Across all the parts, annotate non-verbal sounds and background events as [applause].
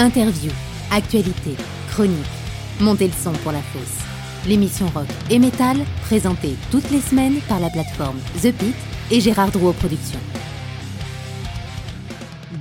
Interview, actualité, chronique. Montez le son pour la fosse. L'émission rock et métal, présentée toutes les semaines par la plateforme The Pit et Gérard Drouot Productions.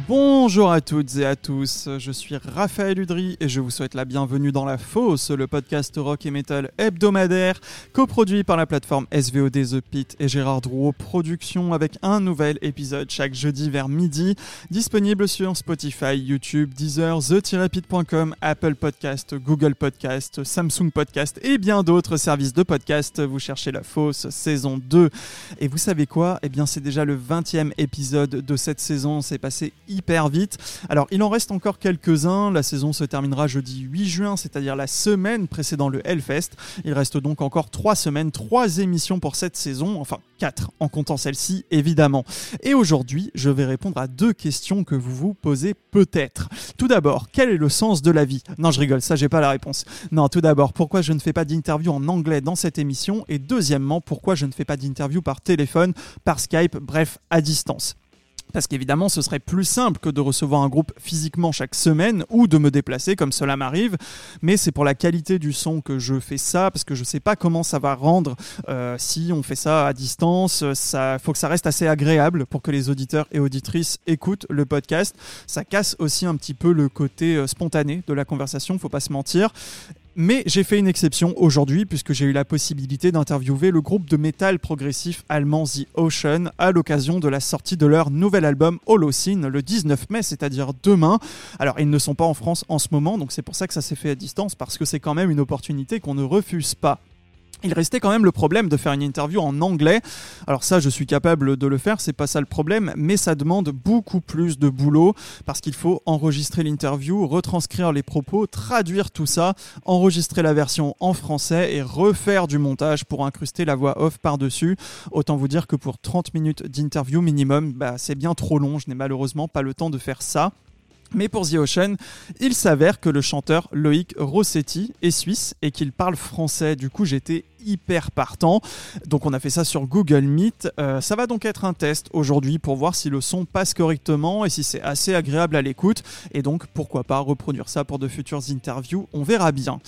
Bonjour à toutes et à tous, je suis Raphaël Udry et je vous souhaite la bienvenue dans La Fosse, le podcast rock et metal hebdomadaire coproduit par la plateforme SVOD The Pit et Gérard Drouot Productions avec un nouvel épisode chaque jeudi vers midi, disponible sur Spotify, YouTube, Deezer, the-pit.com, Apple Podcast, Google Podcast, Samsung Podcast et bien d'autres services de podcast. Vous cherchez La Fosse saison 2 et vous savez quoi? Eh bien c'est déjà le 20e épisode de cette saison, c'est passé hyper vite. Alors, il en reste encore quelques-uns. La saison se terminera jeudi 8 juin, c'est-à-dire la semaine précédant le Hellfest. Il reste donc encore 3 semaines, 3 émissions pour cette saison. Enfin, 4 en comptant celle-ci, évidemment. Et aujourd'hui, je vais répondre à deux questions que vous vous posez peut-être. Tout d'abord, quel est le sens de la vie? Non, je rigole, ça, j'ai pas la réponse. Non, tout d'abord, pourquoi je ne fais pas d'interview en anglais dans cette émission? Et deuxièmement, pourquoi je ne fais pas d'interview par téléphone, par Skype, bref, à distance? Parce qu'évidemment, ce serait plus simple que de recevoir un groupe physiquement chaque semaine ou de me déplacer comme cela m'arrive. Mais c'est pour la qualité du son que je fais ça, parce que je ne sais pas comment ça va rendre euh, si on fait ça à distance. Il faut que ça reste assez agréable pour que les auditeurs et auditrices écoutent le podcast. Ça casse aussi un petit peu le côté euh, spontané de la conversation, faut pas se mentir. Mais j'ai fait une exception aujourd'hui puisque j'ai eu la possibilité d'interviewer le groupe de métal progressif allemand The Ocean à l'occasion de la sortie de leur nouvel album Holocene le 19 mai, c'est-à-dire demain. Alors ils ne sont pas en France en ce moment, donc c'est pour ça que ça s'est fait à distance parce que c'est quand même une opportunité qu'on ne refuse pas. Il restait quand même le problème de faire une interview en anglais. Alors ça, je suis capable de le faire, c'est pas ça le problème, mais ça demande beaucoup plus de boulot parce qu'il faut enregistrer l'interview, retranscrire les propos, traduire tout ça, enregistrer la version en français et refaire du montage pour incruster la voix off par-dessus. Autant vous dire que pour 30 minutes d'interview minimum, bah, c'est bien trop long, je n'ai malheureusement pas le temps de faire ça. Mais pour The Ocean, il s'avère que le chanteur Loïc Rossetti est suisse et qu'il parle français. Du coup, j'étais hyper partant. Donc on a fait ça sur Google Meet. Euh, ça va donc être un test aujourd'hui pour voir si le son passe correctement et si c'est assez agréable à l'écoute. Et donc pourquoi pas reproduire ça pour de futures interviews. On verra bien.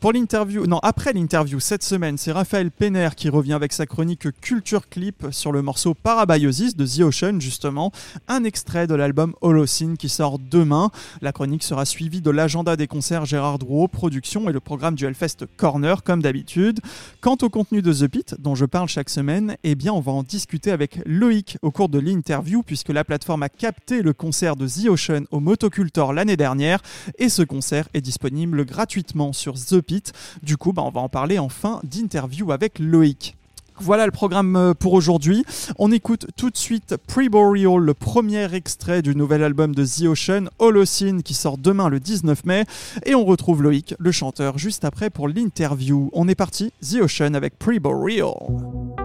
Pour l'interview, non, après l'interview cette semaine, c'est Raphaël Penner qui revient avec sa chronique Culture Clip sur le morceau Parabiosis de The Ocean, justement. Un extrait de l'album Holocene qui sort demain. La chronique sera suivie de l'agenda des concerts Gérard Drouot, production et le programme du Hellfest Corner, comme d'habitude. Quant au contenu de The Pit, dont je parle chaque semaine, eh bien on va en discuter avec Loïc au cours de l'interview, puisque la plateforme a capté le concert de The Ocean au Motocultor l'année dernière, et ce concert est disponible gratuitement sur The Pit. Du coup, bah, on va en parler en fin d'interview avec Loïc. Voilà le programme euh, pour aujourd'hui. On écoute tout de suite Pre-Boreal, le premier extrait du nouvel album de The Ocean, Holocene, qui sort demain le 19 mai. Et on retrouve Loïc, le chanteur, juste après pour l'interview. On est parti, The Ocean avec Pre-Boreal.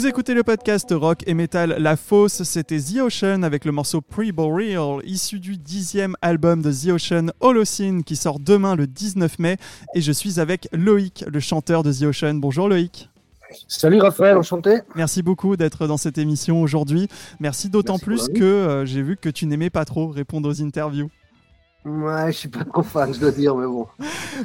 Vous écoutez le podcast rock et metal La Fosse, c'était The Ocean avec le morceau Pre-Boreal, issu du dixième album de The Ocean, Holocene, qui sort demain le 19 mai. Et je suis avec Loïc, le chanteur de The Ocean. Bonjour Loïc. Salut Raphaël, enchanté. Merci beaucoup d'être dans cette émission aujourd'hui. Merci d'autant plus que euh, j'ai vu que tu n'aimais pas trop répondre aux interviews. Ouais, je suis pas trop fan, je dois dire, mais bon.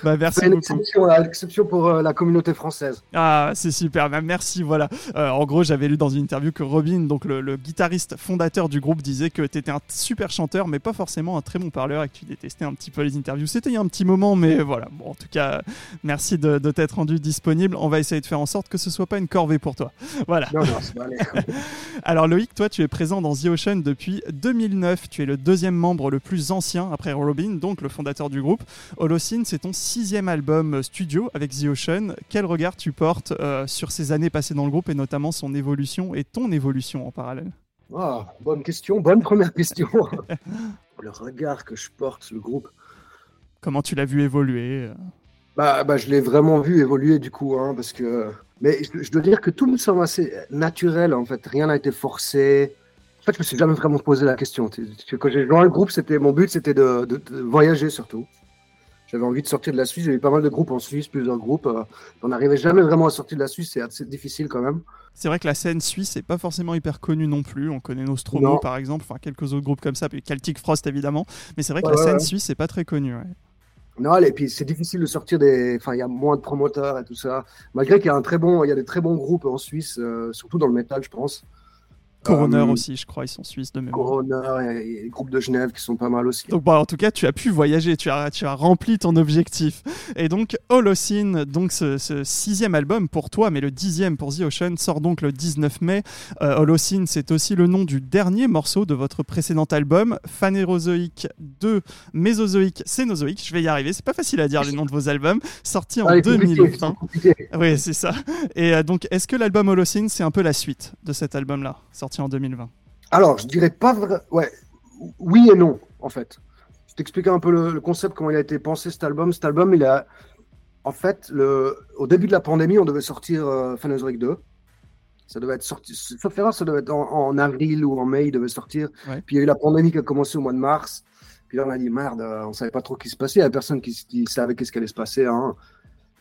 bah, merci une beaucoup. exception, pour euh, la communauté française. Ah, c'est super. Bah, merci. Voilà. Euh, en gros, j'avais lu dans une interview que Robin, donc le, guitariste fondateur du groupe, disait que tu étais un super chanteur, mais pas forcément un très bon parleur et que tu détestais un petit peu les interviews. C'était il y a un petit moment, mais voilà. Bon, en tout cas, merci de, t'être rendu disponible. On va essayer de faire en sorte que ce soit pas une corvée pour toi. [laughs] Voilà. Non, non, c'est [laughs] Alors, Loïc, toi, tu es présent dans The Ocean depuis 2009. Tu es le deuxième membre le plus ancien après Robin, donc le fondateur du groupe. Holocene, c'est ton sixième album studio avec The Ocean. Quel regard tu portes euh, sur ces années passées dans le groupe et notamment son évolution et ton évolution en parallèle? Ah, Bonne question, bonne première question. [laughs] le regard que je porte sur le groupe. Comment tu l'as vu évoluer euh? Bah, bah, je l'ai vraiment vu évoluer du coup, hein, parce que. Mais je, dois dire que tout me semble assez naturel en fait. Rien n'a été forcé. En fait, je me suis jamais vraiment posé la question. Quand j'ai joint le groupe, c'était mon but, c'était de, voyager surtout. J'avais envie de sortir de la Suisse. J'avais pas mal de groupes en Suisse, plusieurs groupes. Euh, on n'arrivait jamais vraiment à sortir de la Suisse. C'est assez difficile quand même. C'est vrai que la scène suisse n'est pas forcément hyper connue non plus. On connaît Nostromo par exemple, enfin quelques autres groupes comme ça, puis Celtic Frost évidemment. Mais c'est vrai que la scène suisse n'est pas très connue. Non, et puis c'est difficile de sortir des. Enfin, il y a moins de promoteurs et tout ça. Malgré qu'il y a un très bon, il y a des très bons groupes en Suisse, euh, surtout dans le métal, je pense. Coroner euh, aussi, je crois, ils sont suisses de mémoire. Coroner et les groupes de Genève qui sont pas mal aussi. Donc, bah, en tout cas, tu as pu voyager, tu as, tu as rempli ton objectif. Et donc, Holocene, donc ce, sixième album pour toi, mais le dixième pour The Ocean, sort donc le 19 mai. Euh, Holocene, c'est aussi le nom du dernier morceau de votre précédent album, Phanérozoïque 2, Mésozoïque, Cénozoïque. Je vais y arriver, c'est pas facile à dire les noms de vos albums, sorti en 2020. Oui, c'est ça. Et euh, donc, est-ce que l'album Holocene, c'est un peu la suite de cet album-là, sorti en 2020 Alors, je dirais pas vrai. Ouais, oui et non, en fait. Je t'explique un peu le, concept, comment il a été pensé cet album. Cet album, il a. En fait, le... au début de la pandémie, on devait sortir euh, 2. Ça devait être sorti, sauf erreur, ça devait être en, avril ou en mai, il devait sortir. Puis il y a eu la pandémie qui a commencé au mois de mars. Puis là, on a dit merde, on savait pas trop ce qui se passait. Il n'y a personne qui, savait qu'est-ce qui allait se passer. Hein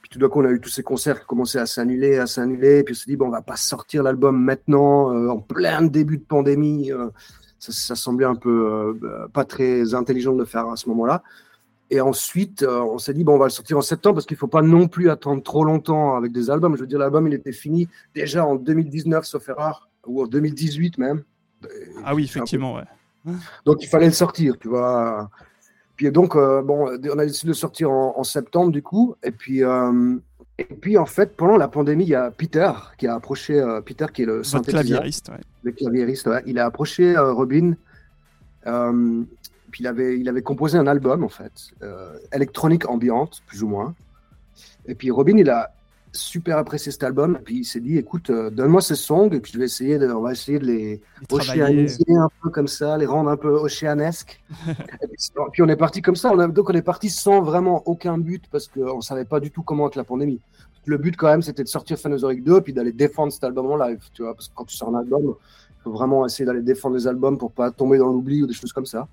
tout d'un coup, on a eu tous ces concerts qui commençaient à s'annuler, à s'annuler. Puis on s'est dit, bon, on va pas sortir l'album maintenant, euh, en plein début de pandémie. Euh, ça, semblait un peu euh, pas très intelligent de le faire à ce moment-là. Et ensuite, on s'est dit, bon, on va le sortir en septembre parce qu'il faut pas non plus attendre trop longtemps avec des albums. Je veux dire, l'album, il était fini déjà en 2019, sauf erreur, ou en 2018 même. Ah oui, effectivement, ouais. Donc il fallait le sortir, tu vois. Puis donc, euh, bon, on a décidé de sortir en, septembre, du coup. Et puis, euh, et puis, en fait, pendant la pandémie, il y a Peter qui a approché, euh, Peter qui est le claviériste, le claviériste, ouais. il a approché Robin. puis il avait, il avait composé un album, en fait, électronique ambiante, plus ou moins. Et puis Robin, il a, super apprécié cet album. Puis il s'est dit, écoute, euh, donne-moi ces songs et puis je vais essayer de, on va essayer de les océaniser un peu comme ça, les rendre un peu océanesques. [laughs] puis, on est parti comme ça. On donc on est parti sans vraiment aucun but parce qu'on savait pas du tout comment être la pandémie. Le but quand même, c'était de sortir Phanosoric 2 puis d'aller défendre cet album en live. Tu vois, parce que quand tu sors un album, il faut vraiment essayer d'aller défendre les albums pour pas tomber dans l'oubli ou des choses comme ça.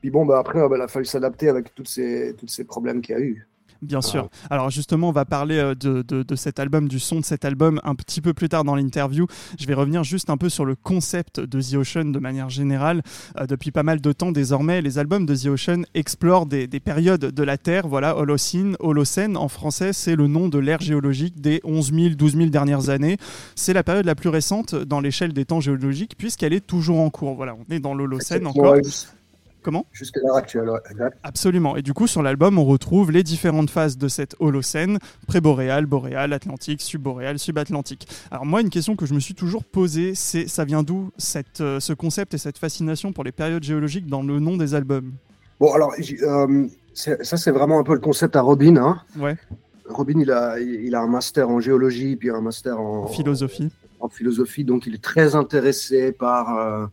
Puis bon, bah après, bah, il a fallu s'adapter avec toutes ces, tous ces problèmes qu'il y a eu. Bien sûr. Alors justement, on va parler euh, de, de, cet album, du son de cet album un petit peu plus tard dans l'interview. Je vais revenir juste un peu sur le concept de The Ocean de manière générale. Euh, depuis pas mal de temps désormais, les albums de The Ocean explorent des, des périodes de la Terre. Voilà, Holocene, Holocène en français, c'est le nom de l'ère géologique des 11 000, 12 000 dernières années. C'est la période la plus récente dans l'échelle des temps géologiques puisqu'elle est toujours en cours. Voilà, on est dans l'Holocène encore. Comment Jusqu'à l'heure actuelle, Absolument. Et du coup, sur l'album, on retrouve les différentes phases de cette holocène, pré-boréal, boréal, atlantique, subboréal, subatlantique. Alors moi, une question que je me suis toujours posée, c'est ça vient d'où euh, ce concept et cette fascination pour les périodes géologiques dans le nom des albums? Bon, alors, euh, ça, c'est vraiment un peu le concept à Robin. Hein. Ouais. Robin, il a, il a un master en géologie, puis un master en, philosophie. En, philosophie, donc il est très intéressé par, euh,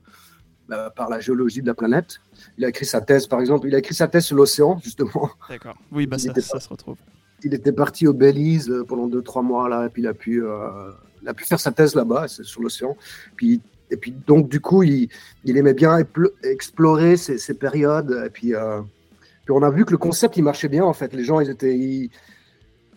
bah, par la géologie de la planète. Il a écrit sa thèse, par exemple. Il a écrit sa thèse sur l'océan, justement. D'accord. Oui, bah ça, se retrouve. Il était parti au Belize euh, pendant 2-3 mois, là, et puis il a pu euh, il a pu faire sa thèse là-bas, sur l'océan. Puis et puis donc du coup, il, il aimait bien explorer ces, ces, périodes. Et puis, euh, puis on a vu que le concept il marchait bien en fait. Les gens ils étaient ils,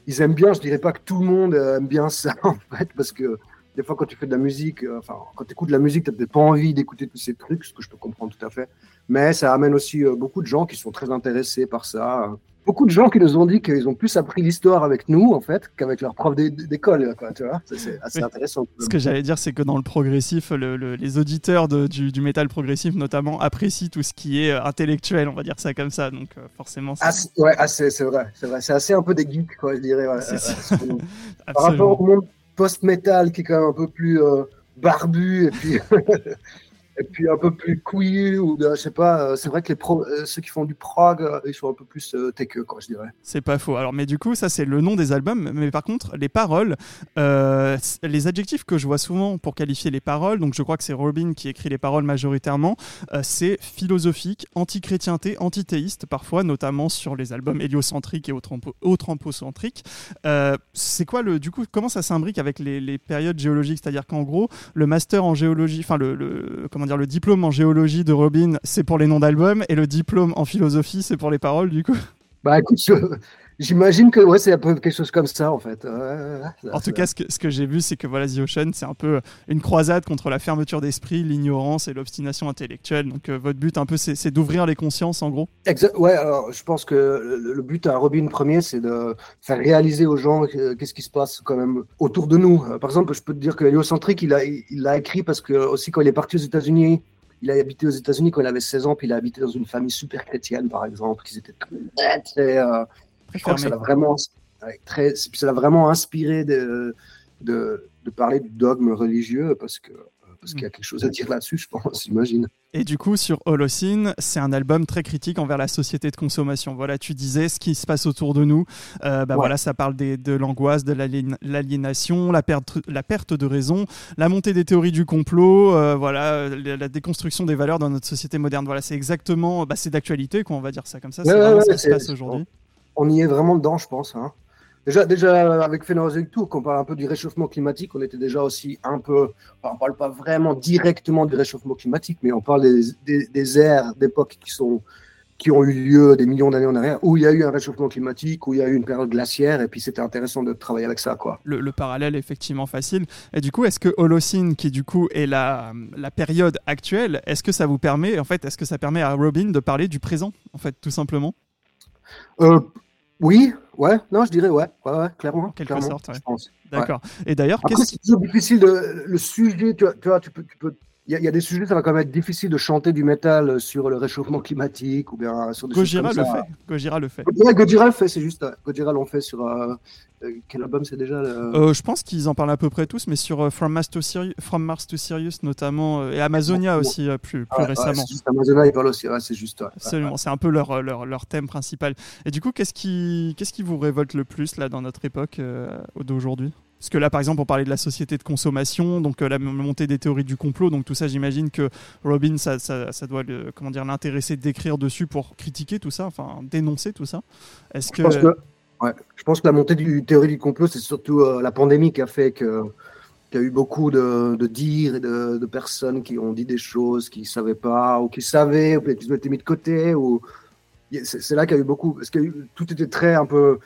ils aiment bien. Je dirais pas que tout le monde aime bien ça [laughs] en fait parce que des fois, quand tu fais de la musique, euh, enfin, quand tu écoutes de la musique, tu n'as peut-être pas envie d'écouter tous ces trucs, ce que je peux comprendre tout à fait. Mais ça amène aussi euh, beaucoup de gens qui sont très intéressés par ça. Beaucoup de gens qui nous ont dit qu'ils ont plus appris l'histoire avec nous, en fait, qu'avec leur prof d'école. C'est assez intéressant. Ce que j'allais dire, c'est que dans le progressif, les auditeurs du, du, métal progressif, notamment, apprécient tout ce qui est euh, intellectuel, on va dire ça comme ça. Donc, forcément. Ouais, c'est vrai, c'est vrai. C'est assez un peu des geeks, quoi, je dirais. [laughs] par rapport au monde post-metal qui est quand même un peu plus euh, barbu et puis [laughs] et puis un peu plus couillu ou je sais pas euh, c'est vrai que euh, ceux qui font du prog euh, ils sont un peu plus euh, quoi je dirais. C'est pas faux. Alors mais du coup ça c'est le nom des albums. Mais par contre les paroles les adjectifs que je vois souvent pour qualifier les paroles donc je crois que c'est Robin qui écrit les paroles majoritairement c'est philosophique anti-chrétienté antithéiste parfois notamment sur les albums héliocentriques et autres anthropocentriques c'est quoi le du coup comment ça s'imbrique avec les, périodes géologiques? C'est à dire qu'en gros le master en géologie enfin le, le dire, le diplôme en géologie de Robin, c'est pour les noms d'albums, et le diplôme en philosophie, c'est pour les paroles, du coup. Bah écoute, j'imagine que ouais, c'est un peu quelque chose comme ça, en fait. en tout cas, ce que, ce que j'ai vu, c'est que voilà, The Ocean, c'est un peu une croisade contre la fermeture d'esprit, l'ignorance et l'obstination intellectuelle. Donc, euh, votre but, un peu, c'est d'ouvrir les consciences, en gros exact, Ouais, alors, je pense que le, but à Robin premier, c'est de faire réaliser aux gens qu'est-ce qui se passe quand même autour de nous. Par exemple, je peux te dire que héliocentrique, il l'a il a écrit parce que, aussi, quand il est parti aux États-Unis, il a habité aux États-Unis quand il avait 16 ans, puis il a habité dans une famille super chrétienne, par exemple, qui étaient très, très. Euh, je crois que ça l'a vraiment, très, ça l'a vraiment inspiré de, de, de, parler du dogme religieux parce que parce qu'il y a quelque chose à dire là-dessus, je pense, [laughs] j'imagine. Et du coup, sur Holocene, c'est un album très critique envers la société de consommation. Voilà, tu disais ce qui se passe autour de nous. Euh, bah voilà, ça parle des, de l'angoisse, de l'aliénation, la perte, la perte de raison, la montée des théories du complot, euh, voilà, la, déconstruction des valeurs dans notre société moderne. Voilà, c'est exactement, bah, c'est d'actualité, quoi, on va dire ça comme ça. c'est vraiment ce qui se passe aujourd'hui. On y est vraiment dedans, je pense. Hein. Déjà, déjà avec Phénoménologie Tour, quand on parle un peu du réchauffement climatique, on était déjà aussi un peu. Enfin, on parle pas vraiment directement du réchauffement climatique, mais on parle des, des, des d'époque qui qui ont eu lieu des millions d'années en arrière, où il y a eu un réchauffement climatique, où il y a eu une période glaciaire, et puis c'était intéressant de travailler avec ça. Quoi. Le, le, parallèle est effectivement facile. Et du coup, est-ce que Holocene, qui du coup est la, la période actuelle, est-ce que ça vous permet, en fait, est-ce que ça permet à Robin de parler du présent, en fait, tout simplement? Euh, Oui, Ouais, non, je dirais ouais, ouais, ouais clairement. quelque clairement, sorte, ouais. je pense. D'accord. Et d'ailleurs, qu'est-ce c'est toujours difficile de le sujet. Tu vois, tu, vois, tu peux, tu peux il y, y, a des sujets, ça va quand même être difficile de chanter du métal sur le réchauffement climatique ou bien sur des Gojira choses le comme fait. Gojira le fait. Ouais, Gojira le fait, c'est juste. Gojira l'ont fait sur. Euh, quel album c'est déjà le... euh, Je pense qu'ils en parlent à peu près tous, mais sur euh, From, Mars to Sirius, From Mars to Sirius notamment, euh, et Amazonia aussi euh, plus, ouais, récemment. Ouais, juste Amazonia, ils parlent aussi, c'est juste. Absolument, c'est un peu leur, leur, leur, thème principal. Et du coup, qu'est-ce qui, qu'est-ce qui vous révolte le plus là dans notre époque d'aujourd'hui? Parce que là, par exemple, on parlait de la société de consommation, donc euh, la montée des théories du complot, donc tout ça, j'imagine que Robin, ça, ça, ça doit le, comment dire l'intéresser d'écrire dessus pour critiquer tout ça, enfin dénoncer tout ça. Est-ce que... Je, pense que, ouais, je pense que la montée du théorie du complot, c'est surtout euh, la pandémie qui a fait que qu'il y a eu beaucoup de, de dires et de, de, personnes qui ont dit des choses qu'ils ne savaient pas, ou qui savaient, ou qu'ils ont été mis de côté, ou c'est là qu'il y a eu beaucoup, parce que tout était très un peu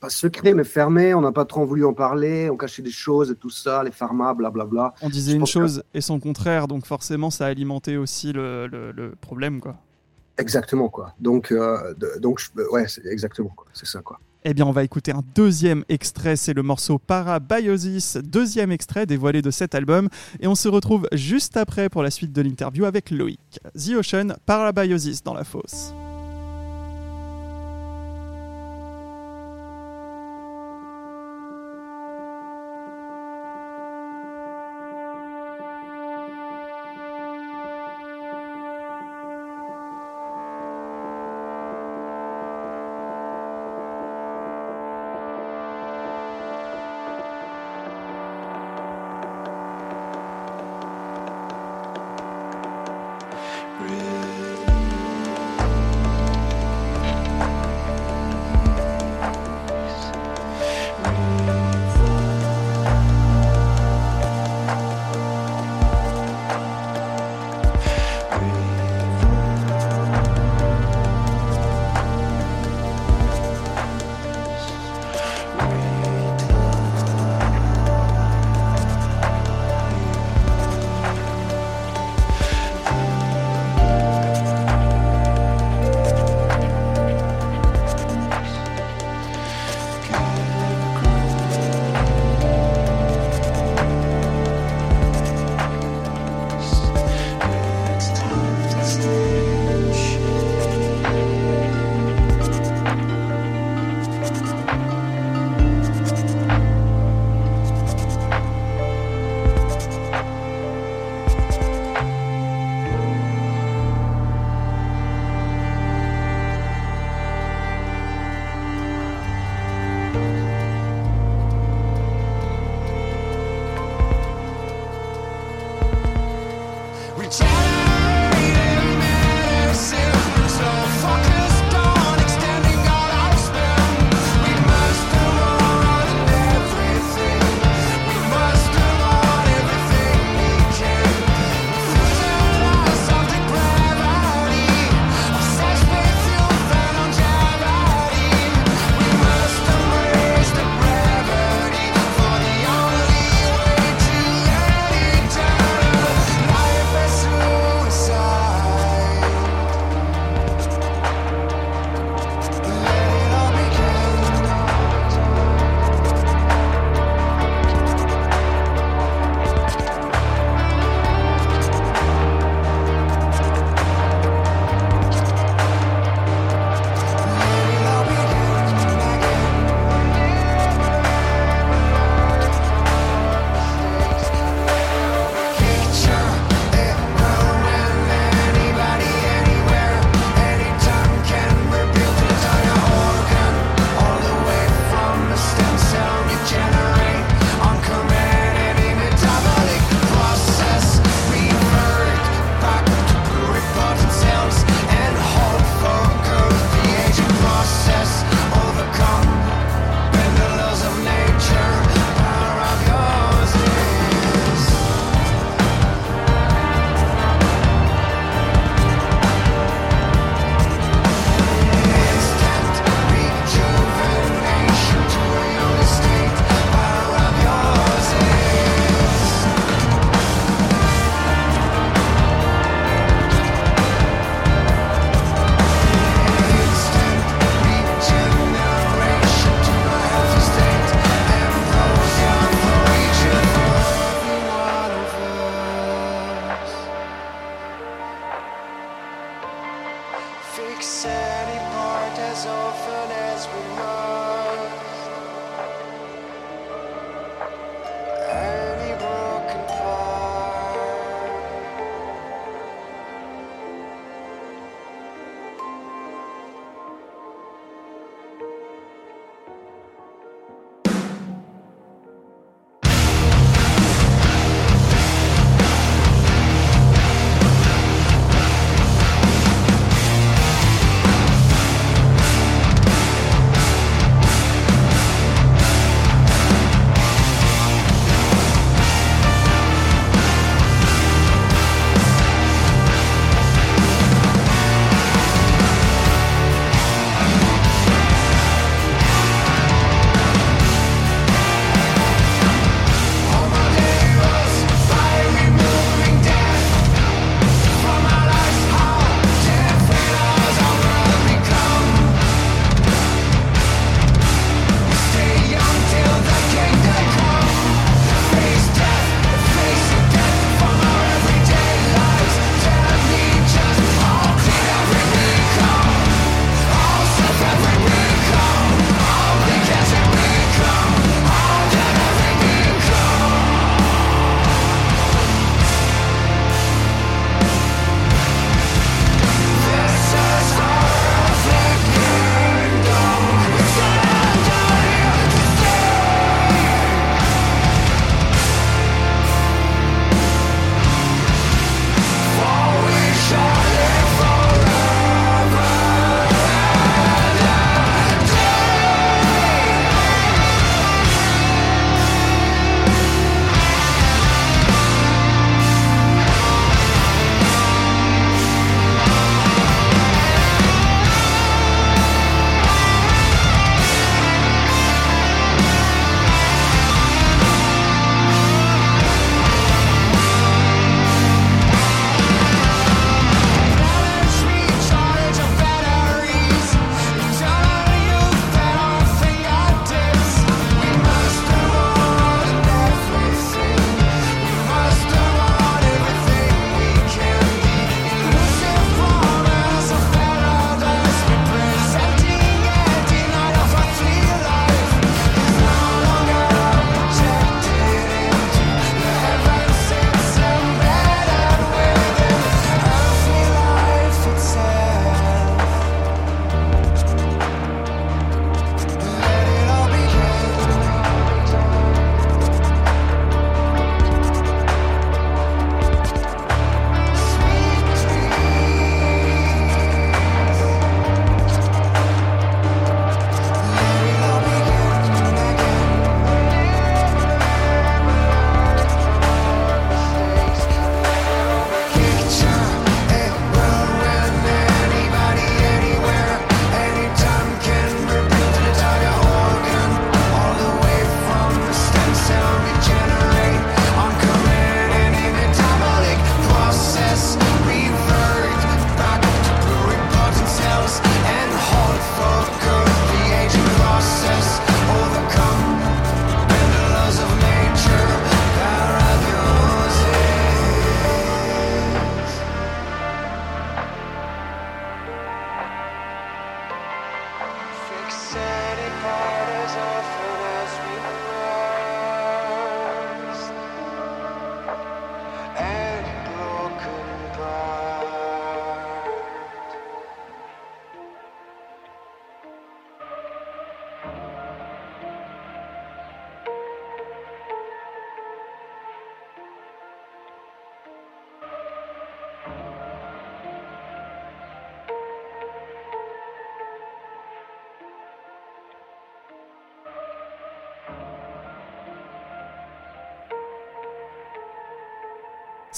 pas secret, mais fermé. On n'a pas trop voulu en parler. On cachait des choses et tout ça, les pharma, blablabla. On disait une chose que... et son contraire, donc forcément, ça a alimenté aussi le, le, le problème, quoi. Exactement, quoi. Donc, euh, de, donc ouais, c'est exactement, c'est ça, quoi. Eh bien, on va écouter un deuxième extrait, c'est le morceau Parabiosis, deuxième extrait dévoilé de cet album. Et on se retrouve juste après pour la suite de l'interview avec Loïc. The Ocean, Parabiosis dans la fosse.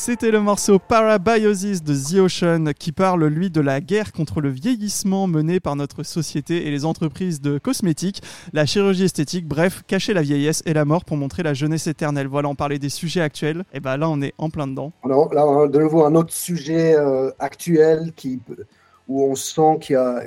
C'était le morceau Parabiosis de The Ocean qui parle, lui, de la guerre contre le vieillissement menée par notre société et les entreprises de cosmétiques, la chirurgie esthétique, bref, cacher la vieillesse et la mort pour montrer la jeunesse éternelle. Voilà, on parlait des sujets actuels. Et ben là, on est en plein dedans. Alors, là, a de nouveau un autre sujet euh, actuel qui, où on sent qu'il y a.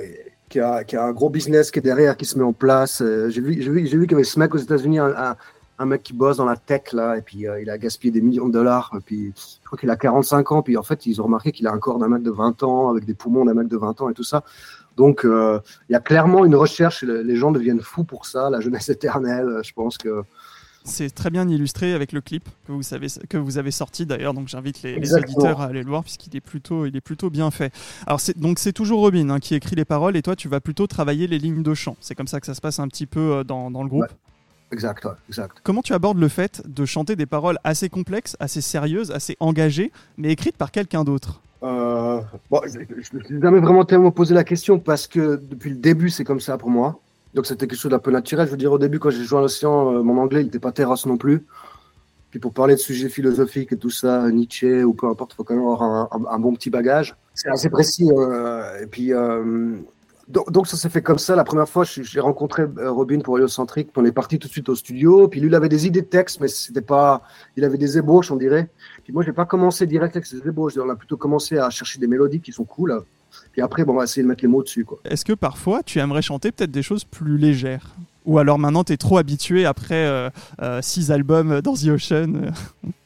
Qu'il y, a, un gros business qui est derrière, qui se met en place. Euh, j'ai vu, vu, vu qu'il y avait ce mec aux États-Unis, un, un mec qui bosse dans la tech là, et puis euh, il a gaspillé des millions de dollars, et puis je crois qu'il a 45 ans, puis en fait ils ont remarqué qu'il a un corps d'un mec de 20 ans, avec des poumons d'un mec de 20 ans et tout ça. Donc euh, il y a clairement une recherche, les gens deviennent fous pour ça, la jeunesse éternelle, je pense que... C'est très bien illustré avec le clip que vous, savez, que vous avez sorti d'ailleurs, donc j'invite les, les, auditeurs à aller le voir puisqu'il est plutôt, il est plutôt bien fait. Alors donc c'est toujours Robin hein, qui écrit les paroles et toi tu vas plutôt travailler les lignes de chant. C'est comme ça que ça se passe un petit peu euh, dans, dans le groupe. Exact, exact. Comment tu abordes le fait de chanter des paroles assez complexes, assez sérieuses, assez engagées, mais écrites par quelqu'un d'autre? Euh, bon, Je n'ai jamais vraiment tellement posé la question parce que depuis le début, c'est comme ça pour moi. Donc c'était quelque chose d'un peu naturel. Je veux dire, au début, quand j'ai joué à l'océan, euh, mon anglais, il n'était pas terrasse non plus. Puis pour parler de sujets philosophiques et tout ça, Nietzsche ou peu importe, il faut quand même avoir un, bon petit bagage. C'est assez précis. Euh, et puis, donc, ça s'est fait comme ça. La première fois, j'ai rencontré euh, Robin pour Heliocentric. On est parti tout de suite au studio. Puis lui, il avait des idées de texte, mais c'était pas. Il avait des ébauches, on dirait. Puis moi, j'ai pas commencé direct avec ces ébauches. On a plutôt commencé à chercher des mélodies qui sont cool. Puis après, bon, on va essayer de mettre les mots dessus. Est-ce que parfois, tu aimerais chanter peut-être des choses plus légères? Ou alors maintenant, tu es trop habitué après euh, euh, six albums dans The Ocean?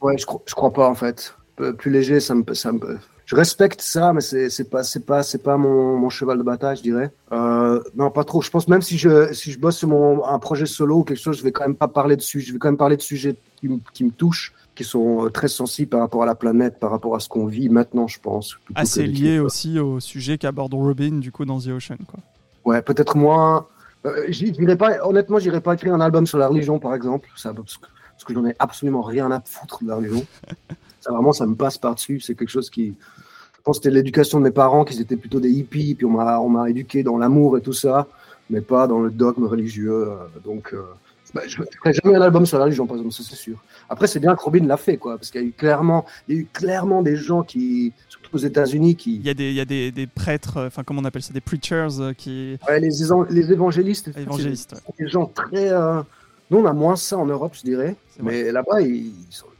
Ouais, je, je crois pas en fait. Plus léger, ça me, ça me, je respecte ça, mais c'est c'est pas c'est pas c'est pas mon, mon, cheval de bataille, je dirais. Euh, non, pas trop. Je pense même si je si je bosse sur mon un projet solo ou quelque chose, je vais quand même pas parler dessus. Je vais quand même parler de sujets qui, qui me touchent, qui sont euh, très sensibles par rapport à la planète, par rapport à ce qu'on vit maintenant, je pense. Assez lié aussi au sujet qu'aborde Robin du coup dans The Ocean, quoi. Ouais, peut-être moins. Euh, j'irai pas. Honnêtement, j'irai pas écrire un album sur la religion, par exemple, ça, parce que, que j'en ai absolument rien à foutre de la religion. [laughs] ça vraiment, ça me passe par dessus. C'est quelque chose qui pense que c'était l'éducation de mes parents, qui étaient plutôt des hippies, puis on m'a, on m'a éduqué dans l'amour et tout ça, mais pas dans le dogme religieux. Euh, donc, euh, bah, je ne ferai jamais un album sur la religion, par exemple, ça c'est sûr. Après, c'est bien que Robin l'a fait, quoi, parce qu'il y a eu clairement, il y a eu clairement des gens qui, surtout aux États-Unis, qui. Il y a des, il y a des, des prêtres, euh, enfin, comment on appelle ça, des preachers qui. Ouais, les, les évangélistes. évangélistes. Des gens très. Nous, on a moins ça en Europe, je dirais. Mais là-bas, ils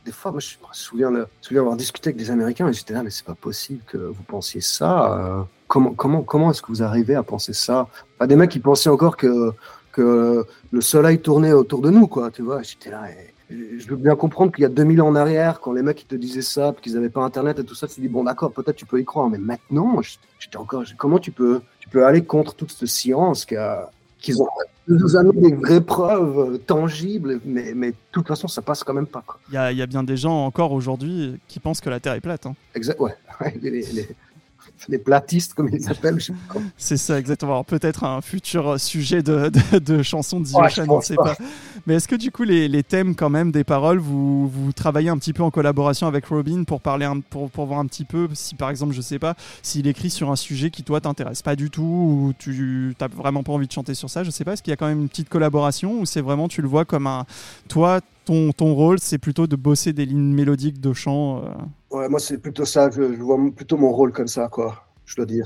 des fois, moi, je me souviens, souviens avoir discuté avec des Américains et j'étais là, mais c'est pas possible que vous pensiez ça. Euh, comment comment, comment est-ce que vous arrivez à penser ça? Des mecs qui pensaient encore que, que le soleil tournait autour de nous, quoi. Tu vois, j'étais là. je veux bien comprendre qu'il y a 2000 ans en arrière, quand les mecs ils te disaient ça, qu'ils n'avaient pas Internet et tout ça, tu te dis, bon, d'accord, peut-être tu peux y croire, mais maintenant, j'étais encore. Comment tu peux, tu peux aller contre toute cette science qu'ils ont nous amené des vraies preuves tangibles, mais, mais de toute façon, ça passe quand même pas. Il y a, y a, bien des gens encore aujourd'hui qui pensent que la Terre est plate. Hein. Exact, ouais. [laughs] les, les platistes, comme ils s'appellent. C'est ça, exactement. Peut-être un futur sujet de, de, de chanson de The on ne sait pas. Mais est-ce que du coup, les, les, thèmes quand même des paroles, vous, vous travaillez un petit peu en collaboration avec Robin pour parler, un, pour, pour voir un petit peu si par exemple, je sais pas, s'il écrit sur un sujet qui toi t'intéresse pas du tout ou tu n'as vraiment pas envie de chanter sur ça, je sais pas, est-ce qu'il y a quand même une petite collaboration ou c'est vraiment tu le vois comme un, toi, ton, ton rôle, c'est plutôt de bosser des lignes mélodiques de chant euh, Ouais, moi, c'est plutôt ça. Je, vois plutôt mon rôle comme ça, quoi. Je dois dire.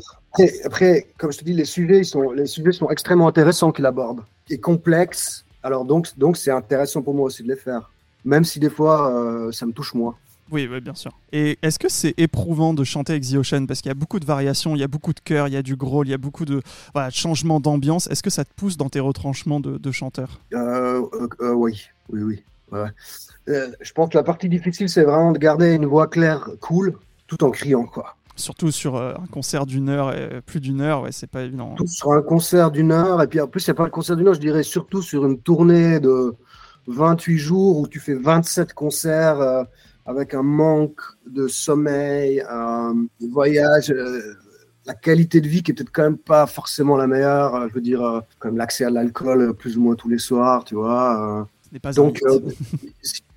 Après, comme je te dis, les sujets, ils sont, les sujets sont extrêmement intéressants qu'il aborde et complexes. Alors, donc, donc, c'est intéressant pour moi aussi de les faire. Même si des fois, euh, ça me touche moins. Oui, oui, bien sûr. Et est-ce que c'est éprouvant de chanter avec The Ocean? Parce qu'il y a beaucoup de variations, il y a beaucoup de chœurs, il y a du growl, il y a beaucoup de voilà, changements d'ambiance. Est-ce que ça te pousse dans tes retranchements de, de chanteur? Euh, euh, Oui, oui, oui. Ouais. Euh, je pense que la partie difficile, c'est vraiment de garder une voix claire, cool, tout en criant, quoi. Surtout sur euh, un concert d'une heure, et plus d'une heure, ouais, c'est pas évident. Tout sur un concert d'une heure, et puis en plus, a pas un concert d'une heure, je dirais surtout sur une tournée de 28 jours où tu fais 27 concerts euh, avec un manque de sommeil, un voyage, la qualité de vie qui est peut-être quand même pas forcément la meilleure. je veux dire, comme l'accès à l'alcool plus ou moins tous les soirs, tu vois. Donc, euh,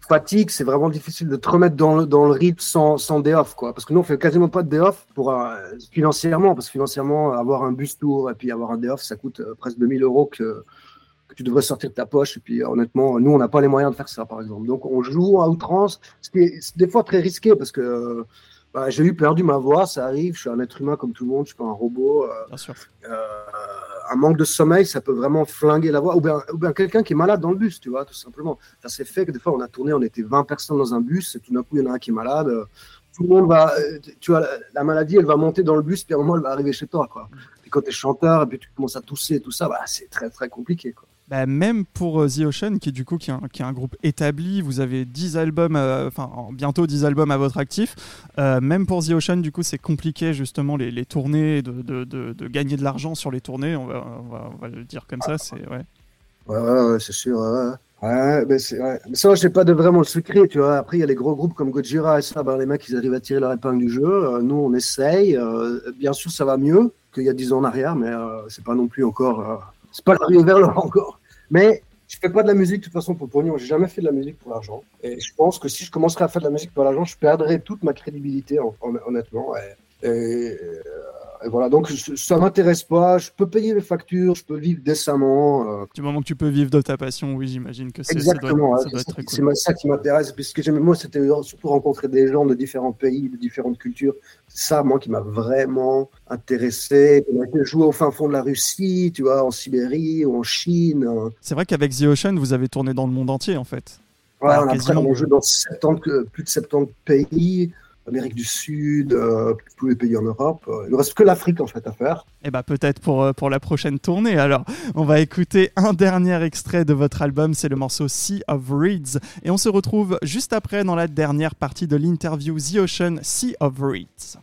fatigue, c'est vraiment difficile de te remettre dans le, dans le rythme sans, sans day off, quoi. Parce que nous, on fait quasiment pas de day off pour, euh, financièrement, parce que financièrement, avoir un bus tour et puis avoir un day off, ça coûte euh, presque 2000 euros que, tu devrais sortir de ta poche. Et puis, honnêtement, nous, on n'a pas les moyens de faire ça, par exemple. Donc, on joue à outrance, ce qui est des fois très risqué parce que bah, j'ai eu perdu ma voix, ça arrive. Je suis un être humain comme tout le monde, je suis pas un robot. Euh, Bien sûr. Euh, un manque de sommeil, ça peut vraiment flinguer la voix. Ou bien, ou bien quelqu'un qui est malade dans le bus, tu vois, tout simplement. Ça s'est fait que des fois, on a tourné, on était 20 personnes dans un bus, et tout d'un coup, il y en a un qui est malade. Tout le monde va, tu vois, la, maladie, elle va monter dans le bus, puis à un moment, elle va arriver chez toi, quoi. Et quand tu es chanteur, et puis tu commences à tousser tout ça, bah, c'est très, très compliqué, quoi. Bah, même pour euh, The Ocean, qui est du coup qui est, un, groupe établi, vous avez 10 albums, euh, bientôt 10 albums à votre actif. Euh, même pour The Ocean, du coup, c'est compliqué justement les, tournées, de, gagner de l'argent sur les tournées. On va, le dire comme ça. C'est ouais. Ouais, ouais, c'est sûr. Ouais. Ouais, mais, ouais. ça, je pas de vraiment le secret, tu vois. Après, il y a les gros groupes comme Gojira et ça, ben, les mecs, ils arrivent à tirer leur épingle du jeu. nous, on essaye. bien sûr, ça va mieux qu'il y a 10 ans en arrière, mais c'est pas non plus encore. C'est pas l'arrivée vers l'or encore. Mais je fais pas de la musique de toute façon pour pognon. J'ai jamais fait de la musique pour l'argent. Et je pense que si je commencerais à faire de la musique pour l'argent, je perdrais toute ma crédibilité, honnêtement. Et, et, et voilà, donc ça m'intéresse pas. Je peux payer mes factures, je peux vivre décemment. Euh. Du moment que tu peux vivre de ta passion, oui, j'imagine que c'est exactement. Ça doit, ça doit c'est ça qui m'intéresse. Parce que j'aime moi, c'était surtout rencontrer des gens de différents pays, de différentes cultures. C'est ça, moi, qui m'a vraiment intéressé. On a été jouer au fin fond de la Russie, tu vois, en Sibérie ou en Chine. C'est vrai qu'avec The Ocean, vous avez tourné dans le monde entier, en fait. Ouais, on a quasiment... on joue dans 70, plus de 70 pays. Amérique du Sud, euh, tous les pays en Europe. Il ne reste que l'Afrique en fait à faire. Et eh bah peut-être pour, euh, pour la prochaine tournée. Alors, on va écouter un dernier extrait de votre album, c'est le morceau Sea of Reeds. Et on se retrouve juste après dans la dernière partie de l'interview The Ocean Sea of Reeds.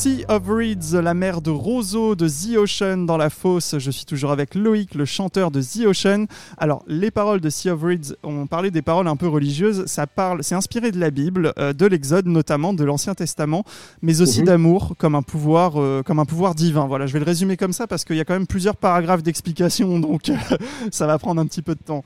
Sea of Reeds, la mer de Roseau de The Ocean dans la fosse. Je suis toujours avec Loïc, le chanteur de The Ocean. Alors, les paroles de Sea of Reeds, on parlait des paroles un peu religieuses. Ça parle, c'est inspiré de la Bible, euh, de l'Exode notamment, de l'Ancien Testament, mais aussi Mhm. d'amour comme un pouvoir, euh, comme un pouvoir divin. Voilà, je vais le résumer comme ça parce qu'il y a quand même plusieurs paragraphes d'explication, [laughs] donc euh, ça va prendre un petit peu de temps.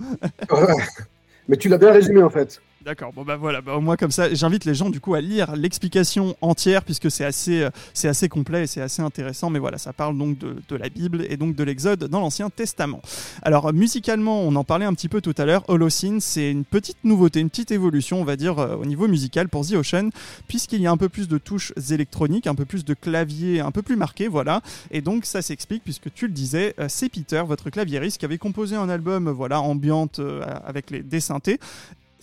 Mais tu l'as bien résumé en fait. D'accord, bon bah voilà, bah au moins comme ça, j'invite les gens du coup à lire l'explication entière puisque c'est assez, euh, c'est assez complet et c'est assez intéressant, mais voilà, ça parle donc de, la Bible et donc de l'Exode dans l'Ancien Testament. Alors musicalement, on en parlait un petit peu tout à l'heure, Holocene, c'est une petite nouveauté, une petite évolution, on va dire, euh, au niveau musical pour The Ocean, puisqu'il y a un peu plus de touches électroniques, un peu plus de clavier, un peu plus marqué, voilà, et donc ça s'explique puisque tu le disais, euh, c'est Peter, votre claviériste, qui avait composé un album, voilà, ambiante avec les, des synthés,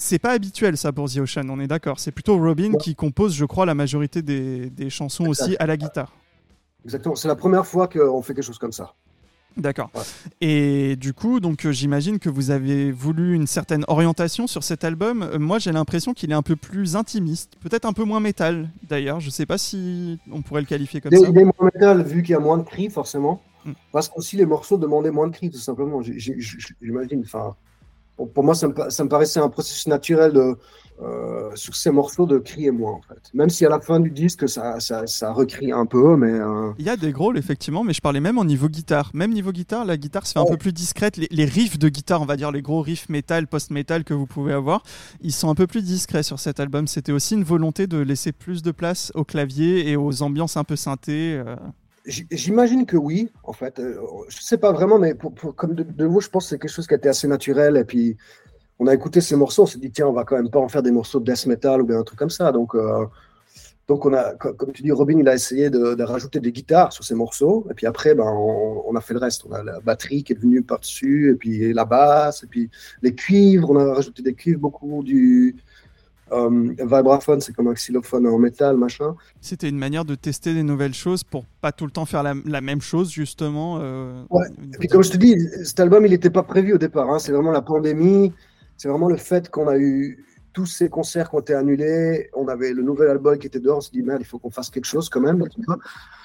c'est pas habituel ça pour The Ocean, on est d'accord. C'est plutôt Robin Ouais. qui compose, je crois, la majorité des, des chansons aussi à la guitare. Exactement. C'est la première fois qu'on fait quelque chose comme ça. D'accord. Ouais. Et du coup, donc euh, j'imagine que vous avez voulu une certaine orientation sur cet album. Euh, moi, j'ai l'impression qu'il est un peu plus intimiste, peut-être un peu moins métal. D'ailleurs, je sais pas si on pourrait le qualifier comme Il ça. il est moins métal vu qu'il y a moins de cris forcément. Mm. Parce qu'aussi les morceaux demandaient moins de cris tout simplement. J'imagine. Enfin, pour, moi, ça me, pa- ça me paraissait un processus naturel de, euh, sur ces morceaux de crier moins en fait. Même si à la fin du disque ça, ça, ça recrie un peu, mais euh, Il y a des growls, effectivement, mais je parlais même au niveau guitare. Même niveau guitare, la guitare se fait un peu plus discrète. Les, les riffs de guitare, on va dire les gros riffs métal, post-métal que vous pouvez avoir, ils sont un peu plus discrets sur cet album. C'était aussi une volonté de laisser plus de place au clavier et aux ambiances un peu synthées. euh. J'imagine que oui, en fait. Euh, Je sais pas vraiment, mais comme de, de vous, je pense que c'est quelque chose qui a été assez naturel. Et puis, on a écouté ces morceaux, on s'est dit, tiens, on va quand même pas en faire des morceaux de death metal ou bien un truc comme ça. Donc, euh, donc on a, co- comme tu dis, Robin, il a essayé de, de rajouter des guitares sur ces morceaux. Et puis après, ben, on, on a fait le reste. On a la batterie qui est venue par-dessus, et puis la basse, et puis les cuivres. On a rajouté des cuivres, beaucoup du euh, vibraphone, c'est comme un xylophone en métal, machin. C'était une manière de tester des nouvelles choses pour pas tout le temps faire la, la même chose, justement. euh, Ouais. Et puis comme je te dis, cet album, il n'était pas prévu au départ. hein. C'est vraiment la pandémie. C'est vraiment le fait qu'on a eu tous ces concerts qui ont été annulés. On avait le nouvel album qui était dehors. On s'est dit, merde, il faut qu'on fasse quelque chose quand même.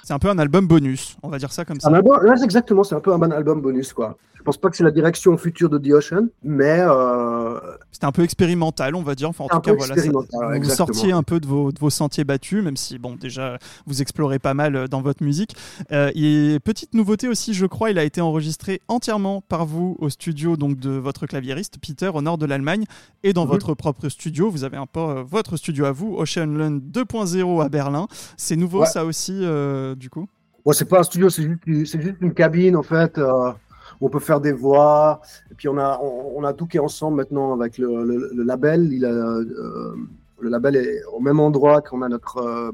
C'est un peu un album bonus, on va dire ça comme ça. Un album, là, exactement, c'est un peu un bon album bonus. quoi. Je pense pas que c'est la direction future de The Ocean, mais euh, C'était un peu expérimental, on va dire. Enfin, en tout cas, voilà, ça- vous sortiez un peu de vos, de vos sentiers battus, même si, bon, déjà, vous explorez pas mal euh, dans votre musique. Euh, et petite nouveauté aussi, je crois, il a été enregistré entièrement par vous au studio donc de votre claviériste Peter au nord de l'Allemagne et dans Mhm. votre propre studio. Vous avez un peu votre studio à vous, Ocean Lund 2.0 à Berlin. C'est nouveau, Ouais. ça aussi, euh, du coup? bon, c'est pas un studio, c'est juste, une cabine en fait. euh, où on peut faire des voix. Et puis on a, on, on a tout qui est ensemble maintenant avec le, le- le label. Il a, euh, le label est au même endroit qu'on a notre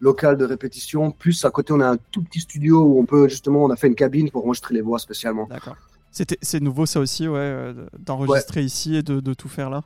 local de répétition. Plus à côté, on a un tout petit studio où on peut justement, on a fait une cabine pour enregistrer les voix spécialement. D'accord. C'est nouveau, ça aussi, ouais, d'enregistrer ici et de, de tout faire là?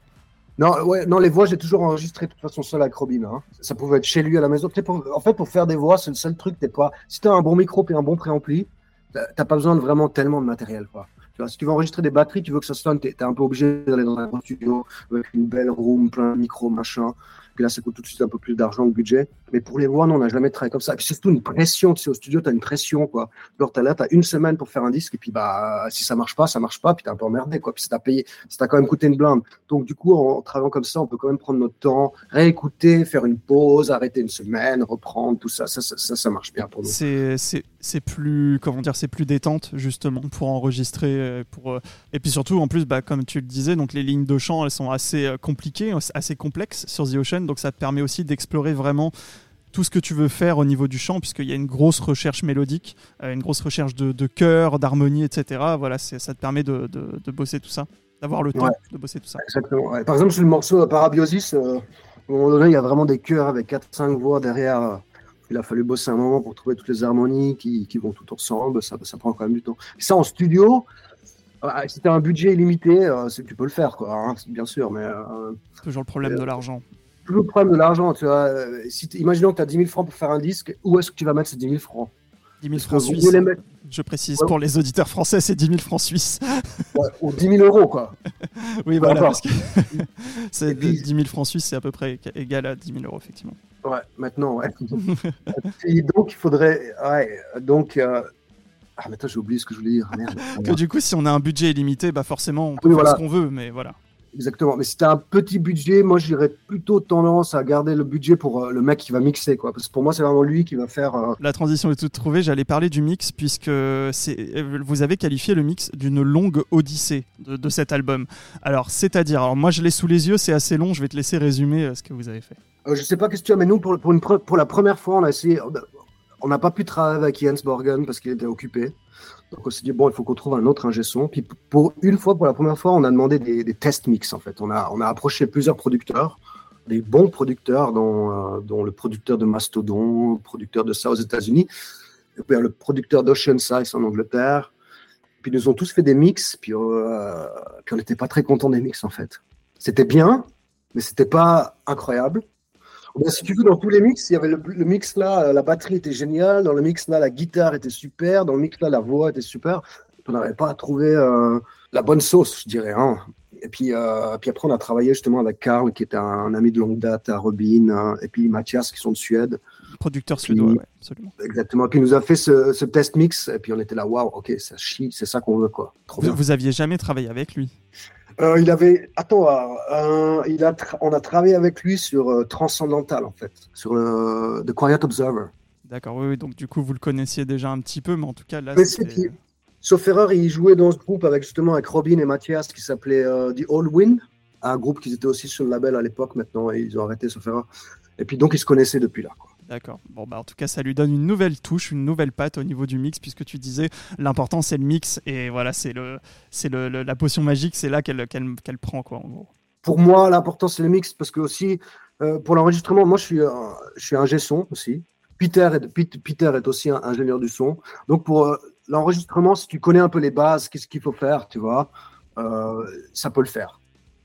Non, non, les voix, j'ai toujours enregistré de toute façon seul avec Robin. hein. Ça pouvait être chez lui à la maison. En fait, pour faire des voix, c'est le seul truc. T'es pas. Si t'as un bon micro et un bon préampli, t'as pas besoin de vraiment tellement de matériel, quoi. Si tu veux enregistrer des batteries, tu veux que ça sonne, t'es t'es un peu obligé d'aller dans un studio avec une belle room, plein de micros, machin. Puis là, ça coûte tout de suite un peu plus d'argent, le budget. Mais pour les voix, non, on n'a jamais travaillé comme ça. Et puis surtout une pression. Tu sais, au studio, t'as une pression, quoi. Alors, t'as là, t'as une semaine pour faire un disque, et puis bah, si ça marche pas, ça marche pas, puis t'es un peu emmerdé, quoi. Puis ça t'a payé, quand même coûté une blinde. Donc, du coup, en travaillant comme ça, on peut quand même prendre notre temps, réécouter, faire une pause, arrêter une semaine, reprendre, tout ça. Ça, ça, marche bien pour nous. C'est, c'est, c'est plus comment dire c'est plus détente justement pour enregistrer euh, pour euh, et puis surtout en plus bah, comme tu le disais donc les lignes de chant elles sont assez euh, compliquées assez complexes sur The Ocean donc ça te permet aussi d'explorer vraiment tout ce que tu veux faire au niveau du chant puisqu'il y a une grosse recherche mélodique euh, une grosse recherche de, de chœur d'harmonie etc voilà ça te permet de, de, de bosser tout ça d'avoir le temps Ouais. de bosser tout ça Exactement. ouais. Par exemple, sur le morceau Parabiosis, euh, à un moment donné, il y a vraiment des chœurs avec 4-5 voix derrière. Il a fallu bosser un moment pour trouver toutes les harmonies qui, qui vont tout ensemble. Ça, ça prend quand même du temps. Et ça, en studio, euh, si tu as un budget illimité, euh, tu peux le faire, quoi, hein, bien sûr. Mais euh, toujours le problème Euh, de l'argent toujours le problème de l'argent. Tu vois, Euh, si imaginons que tu as 10 000 francs pour faire un disque, où est-ce que tu vas mettre ces 10 000 francs? 10 000 Parce que francs suisses je précise Ouais. pour les auditeurs français c'est 10 000 francs suisses [laughs] ouais, ou 10 000 euros, quoi. [laughs] Oui, voilà, D'accord. parce que [laughs] c'est Et puis- 10 000 francs suisses, c'est à peu près égal à 10 000 euros, effectivement. Ouais, maintenant, ouais. Et donc, il faudrait. Ouais, donc. euh, Ah, mais attends, j'ai oublié ce que je voulais dire. Merde. Que du coup, si on a un budget illimité, bah forcément, on peut Oui, faire voilà. ce qu'on veut, mais voilà. Exactement. Mais t'as un petit budget, moi, j'irais plutôt tendance à garder le budget pour euh, le mec qui va mixer, quoi. Parce que pour moi, c'est vraiment lui qui va faire. euh, La transition est toute trouvée. J'allais parler du mix puisque c'est, euh, vous avez qualifié le mix d'une longue odyssée de, de cet album. Alors, c'est-à-dire, alors moi je l'ai sous les yeux, c'est assez long. Je vais te laisser résumer ce que vous avez fait. Euh, je sais pas qu'est-ce que tu as, mais nous, pour, pour, une pre- pour la première fois, on a essayé. On n'a pas pu travailler avec Jens Borgen parce qu'il était occupé. Donc on s'est dit, bon, il faut qu'on trouve un autre ingé son. Puis pour une fois, pour la première fois, on a demandé des, des test mix, en fait. On a, on a approché plusieurs producteurs, des bons producteurs, dont, euh, dont le producteur de Mastodon, producteur de ça aux États-Unis, euh, le producteur d'Ocean Size en Angleterre. Puis ils nous ont tous fait des mix, puis, euh, puis on n'était pas très contents des mix, en fait. C'était bien, mais c'était pas incroyable. Ou bien, si tu veux, dans tous les mix, il y avait le, le mix là, euh, la batterie était géniale, dans le mix là, la guitare était super, dans le mix là, la voix était super. On n'avait pas trouvé euh, la bonne sauce, je dirais. Hein. Et puis, euh, puis après, on a travaillé justement avec Karl, qui était un, un ami de longue date à Robin, hein, et puis Mathias, qui sont de Suède. Producteur suédois, Oui. ouais, absolument. Exactement. Et puis, il nous a fait ce, ce test mix, et puis on était là, waouh, ok, ça chie, c'est ça qu'on veut, quoi. Trop Vous, bien. vous aviez jamais travaillé avec lui? Euh, il avait. Attends, euh, il a tra- on a travaillé avec lui sur euh, Transcendental, en fait, sur le The Quiet Observer. D'accord, oui, oui, donc du coup vous le connaissiez déjà un petit peu, mais en tout cas là, Sauf erreur, il jouait dans ce groupe avec justement avec Robin et Mathias qui s'appelait The All Wind, un groupe qui était aussi sur le label à l'époque. Maintenant, ils ont arrêté, sauf erreur. Et puis donc, ils se connaissaient depuis là. quoi. D'accord. Bon, bah, en tout cas, ça lui donne une nouvelle touche, une nouvelle patte au niveau du mix, puisque tu disais l'important c'est le mix et voilà, c'est le, c'est le, la potion magique, c'est là qu'elle, qu'elle, qu'elle prend quoi. En gros. Pour moi, l'important c'est le mix parce que aussi euh, pour l'enregistrement, moi je suis, euh, je suis ingé son aussi. Peter est, Pete- Peter est aussi un ingénieur du son. Donc pour euh, l'enregistrement, si tu connais un peu les bases, qu'est-ce qu'il faut faire, tu vois, euh, ça peut le faire.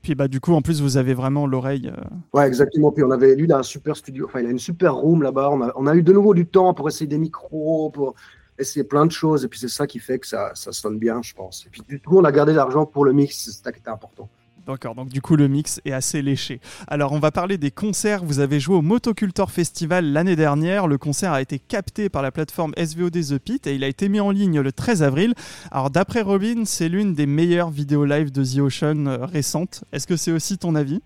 Puis bah du coup, en plus, vous avez vraiment l'oreille. euh, Ouais, exactement. Puis on avait, lui, il a un super studio, enfin, il a une super room là-bas. On a, eu de nouveau du temps pour essayer des micros, pour essayer plein de choses. Et puis c'est ça qui fait que ça, ça sonne bien, je pense. Et puis du coup, on a gardé l'argent pour le mix, c'est ça qui était important. D'accord, donc du coup le mix est assez léché. Alors on va parler des concerts. Vous avez joué au Motocultor Festival l'année dernière. Le concert a été capté par la plateforme SVOD The Pit et il a été mis en ligne le 13 avril. Alors d'après Robin, c'est l'une des meilleures vidéos live de The Ocean euh, récentes. Est-ce que c'est aussi ton avis?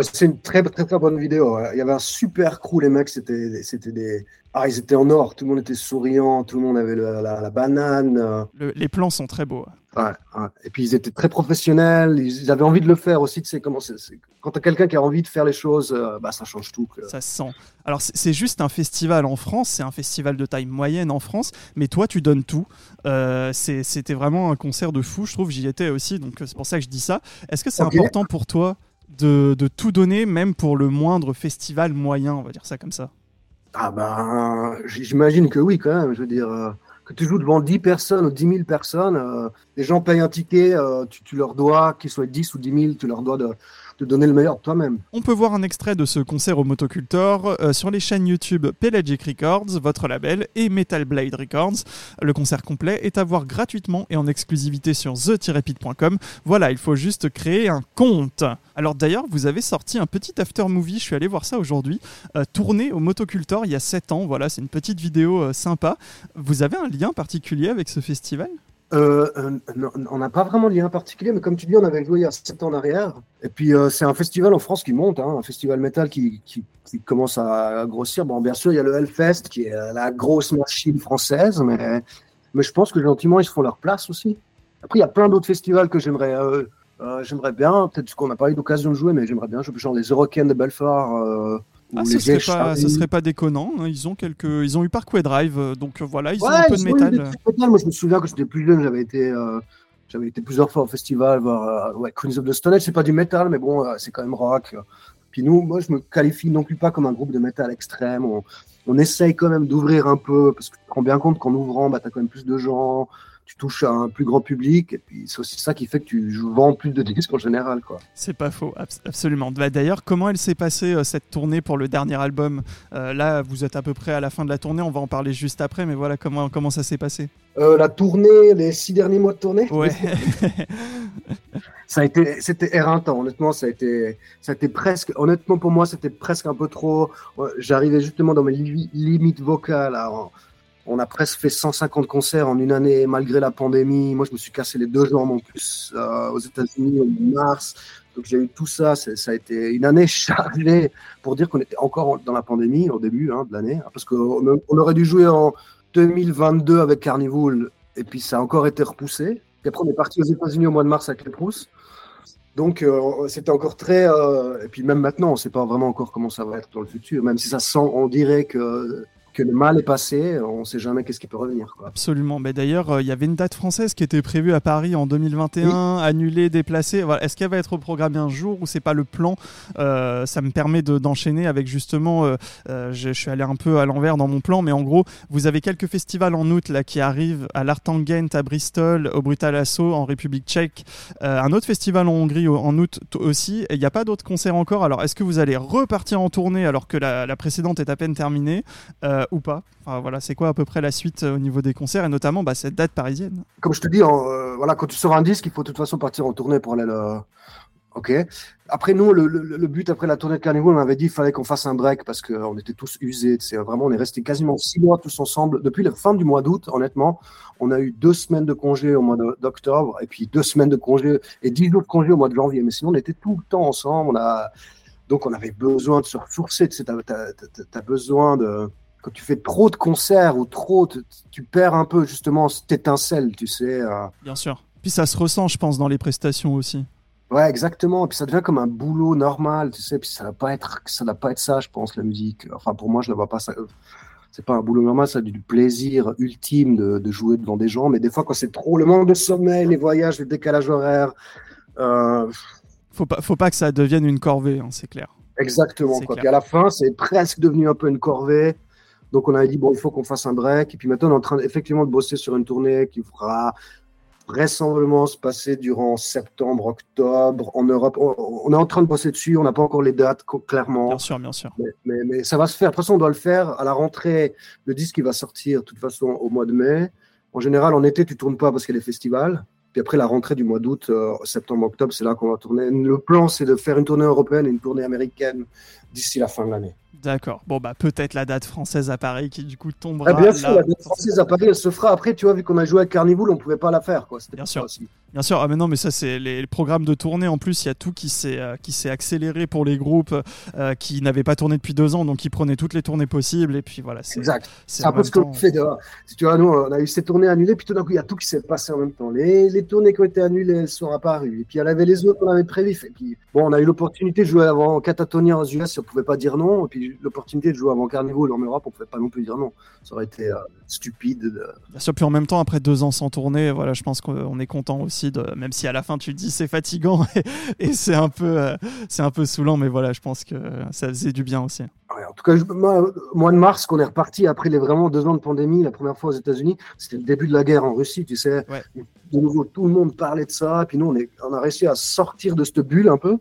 C'est une très, très, très bonne vidéo. Il y avait un super crew, les mecs, c'était, c'était des. Ah, ils étaient en or, tout le monde était souriant, tout le monde avait la, la banane. euh, Le- Les plans sont très beaux. Ouais, ouais. Et puis ils étaient très professionnels, ils, avaient envie de le faire aussi. Tu sais comment c'est. c'est- Quand t'as quelqu'un qui a envie de faire les choses, euh, bah ça change tout. Ça se sent. Alors c'est c'est juste un festival en France, c'est un festival de taille moyenne en France, mais toi tu donnes tout. Euh, c'est- C'était vraiment un concert de fou, je trouve, j'y étais aussi, donc c'est pour ça que je dis ça. Est-ce que c'est important pour toi de, tout donner, même pour le moindre festival moyen, on va dire ça comme ça Ah ben, j'imagine que oui quand même. Je veux dire, euh, que tu joues devant 10 personnes ou 10 000 personnes, euh, les gens payent un ticket, euh, tu, tu leur dois, qu'ils soient 10 ou 10 000, tu leur dois de, donner le meilleur toi-même. On peut voir un extrait de ce concert au Motocultor euh, sur les chaînes YouTube Pelagic Records, votre label, et Metal Blade Records. Le concert complet est à voir gratuitement et en exclusivité sur the-pit.com. Voilà, il faut juste créer un compte. Alors d'ailleurs, vous avez sorti un petit after movie, je suis allé voir ça aujourd'hui, euh, tourné au Motocultor il y a 7 ans. Voilà, c'est une petite vidéo euh, sympa. Vous avez un lien particulier avec ce festival? Euh, euh, on n'a pas vraiment de lien particulier, mais comme tu dis, on avait joué il y a 7 ans en arrière. Et puis, euh, c'est un festival en France qui monte, hein, un festival métal qui, commence à grossir. Bon, bien sûr, il y a le Hellfest, qui est la grosse machine française, mais, je pense que gentiment, ils se font leur place aussi. Après, il y a plein d'autres festivals que j'aimerais j'aimerais bien, peut-être qu'on n'a pas eu l'occasion de jouer, mais j'aimerais bien, genre les Eurocaines de Belfort. Ah, ce serait, pas, ce serait pas déconnant. hein. Ils ont quelques, ils ont eu Parkway Drive, euh, donc euh, voilà, ils ont un peu de métal. Moi, je me souviens que j'étais plus jeune, j'avais été, euh, j'avais été plusieurs fois au festival voir euh, ouais, Queens of the Stone Age. C'est pas du métal, mais bon, euh, c'est quand même rock. Puis nous, moi, je me qualifie non plus pas comme un groupe de métal extrême. On, on essaye quand même d'ouvrir un peu, parce que tu te rends bien compte qu'en ouvrant, bah, tu as quand même plus de gens. Tu touches à un plus grand public. Et puis, c'est aussi ça qui fait que tu vends plus de disques en général. quoi. C'est pas faux, absolument. Bah, d'ailleurs, comment elle s'est passée euh, cette tournée pour le dernier album? Euh, Là, vous êtes à peu près à la fin de la tournée, on va en parler juste après, mais voilà, comment, comment ça s'est passé? Euh, La tournée, les six derniers mois de tournée? Ouais. [laughs] ça a été, c'était éreintant, honnêtement, ça a été, ça a été presque, honnêtement pour moi, c'était presque un peu trop. J'arrivais justement dans mes limites vocales. On a presque fait 150 concerts en une année malgré la pandémie. Moi, je me suis cassé les deux jambes en plus euh, aux États-Unis en mars. Donc, j'ai eu tout ça. Ça a été une année [laughs] chargée pour dire qu'on était encore dans la pandémie au début hein, de l'année. Parce qu'on on aurait dû jouer en 2022 avec Carnival et puis ça a encore été repoussé. Et après, on est parti aux États-Unis au mois de mars avec les Proust. Donc, euh, c'était encore très. Euh, et puis, même maintenant, on ne sait pas vraiment encore comment ça va être dans le futur. Même si ça sent, on dirait que que le mal est passé, on ne sait jamais qu'est-ce qui peut revenir. Absolument. Mais d'ailleurs, euh, il y avait une date française qui était prévue à Paris en 2021, annulée, déplacée. Voilà. Est-ce qu'elle va être programmée un jour ou c'est pas le plan? Euh, Ça me permet d'enchaîner avec justement. Euh, je, suis allé un peu à l'envers dans mon plan, mais en gros, vous avez quelques festivals en août là qui arrivent à l'Artangent, à Bristol, au Brutal Assault en République Tchèque, un autre festival en Hongrie en août aussi. Et il n'y a pas d'autres concerts encore. Alors, est-ce que vous allez repartir en tournée alors que la, la précédente est à peine terminée? Euh, ou pas voilà, C'est quoi à peu près la suite euh, au niveau des concerts et notamment bah, cette date parisienne? Comme je te dis, euh, voilà, quand tu sors un disque, il faut de toute façon partir en tournée pour aller le. Ok? Après, nous, le, but après la tournée de Carnival, on avait dit qu'il fallait qu'on fasse un break parce qu'on était tous usés. C'est vraiment, on est resté quasiment six mois tous ensemble. Depuis la fin du mois d'août, honnêtement, on a eu deux semaines de congé au mois d'octobre et puis deux semaines de congé et dix jours de congé au mois de janvier. Mais sinon, on était tout le temps ensemble. On a... Donc, on avait besoin de se ressourcer. Tu as besoin de quand tu fais trop de concerts ou trop, tu perds un peu justement cette étincelle, tu sais. Euh. Bien sûr. Puis ça se ressent, je pense, dans les prestations aussi. Ouais, exactement. Et puis ça devient comme un boulot normal, tu sais. Puis ça va pas être, ça va pas être ça, je pense, la musique. Enfin, pour moi, je ne vois pas ça. C'est pas un boulot normal, ça a du plaisir ultime de, jouer devant des gens. Mais des fois, quand c'est trop le manque de sommeil, les voyages, les décalages horaires. Euh... Faut pas, faut pas que ça devienne une corvée, hein, c'est clair. Exactement. Quoi. Puis à la fin, c'est presque devenu un peu une corvée. Donc on a dit, bon, il faut qu'on fasse un break. Et puis maintenant, on est en train effectivement de bosser sur une tournée qui fera vraisemblablement se passer durant septembre, octobre en Europe. On, est en train de bosser dessus, on n'a pas encore les dates clairement. Bien sûr, bien sûr. Mais, mais, ça va se faire. De toute façon, on doit le faire à la rentrée. Le disque qui va sortir de toute façon au mois de mai. En général, en été, tu tournes pas parce qu'il y a les festivals. Puis après la rentrée du mois d'août, euh, septembre, octobre, c'est là qu'on va tourner. Le plan, c'est de faire une tournée européenne et une tournée américaine d'ici la fin de l'année. D'accord. Bon, bah peut-être la date française à Paris qui du coup tombera. Ah, bien sûr, la date française à Paris, elle se fera. Après, tu vois, vu qu'on a joué à Carnival, on pouvait pas la faire. Quoi. Bien sûr. Bien sûr, ah mais non, mais ça c'est les, programmes de tournée. En plus, il y a tout qui s'est euh, accéléré pour les groupes euh, qui n'avaient pas tourné depuis deux ans, donc ils prenaient toutes les tournées possibles. Et puis voilà. Exact. C'est un peu ce que fait. De... Tu vois, nous, on a eu ces tournées annulées, puis tout d'un coup, il y a tout qui s'est passé en même temps. Les, les tournées qui ont été annulées, elles sont apparues. Et puis il y avait les autres qu'on avait prévues. Et puis bon, on a eu l'opportunité de jouer avant Catatonia aux US, on pouvait pas dire non. Et puis l'opportunité de jouer avant Carnival en Europe, on pouvait pas non plus dire non. Ça aurait été euh, stupide. Bien sûr. Puis en même temps, après deux ans sans tournée, voilà, je pense qu'on est content aussi de, même si à la fin tu dis c'est fatigant [laughs] et, c'est un peu euh, c'est un peu saoulant mais voilà je pense que ça faisait du bien aussi en tout cas mois de mars qu'on est reparti après les vraiment deux ans de pandémie la première fois aux États-Unis c'était le début de la guerre en Russie tu sais de nouveau tout le monde parlait de ça puis nous on, est, on a réussi à sortir de cette bulle un peu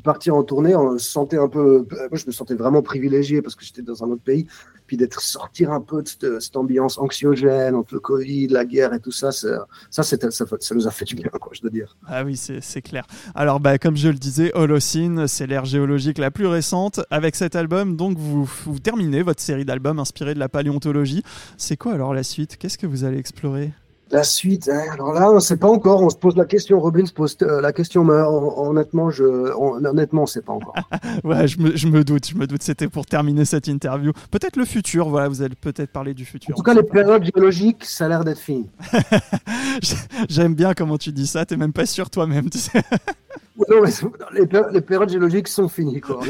partir en tournée, on se sentait un peu. Moi, je me sentais vraiment privilégié parce que j'étais dans un autre pays. Puis d'être sortir un peu de cette, ambiance anxiogène entre le Covid, la guerre et tout ça, ça, ça, ça, nous a fait du bien, quoi, je dois dire. Ah oui, c'est clair. Alors, bah, comme je le disais, Holocene, c'est l'ère géologique la plus récente. Avec cet album, donc, vous terminez votre série d'albums inspirés de la paléontologie. C'est quoi alors la suite? Qu'est-ce que vous allez explorer? La suite, hein, alors là, on ne sait pas encore. On se pose la question. Robin se pose euh, la question, mais honnêtement, je, honnêtement, on ne sait pas encore. [laughs] ouais, je me, je me, doute, je me doute. C'était pour terminer cette interview. Peut-être le futur. Voilà, vous allez peut-être parler du futur. En tout cas, les périodes géologiques, ça a l'air d'être fini. [laughs] J'aime bien comment tu dis ça. T'es même pas sûr toi-même. Tu sais. [laughs] non, mais les, périodes géologiques sont finies. Quoi.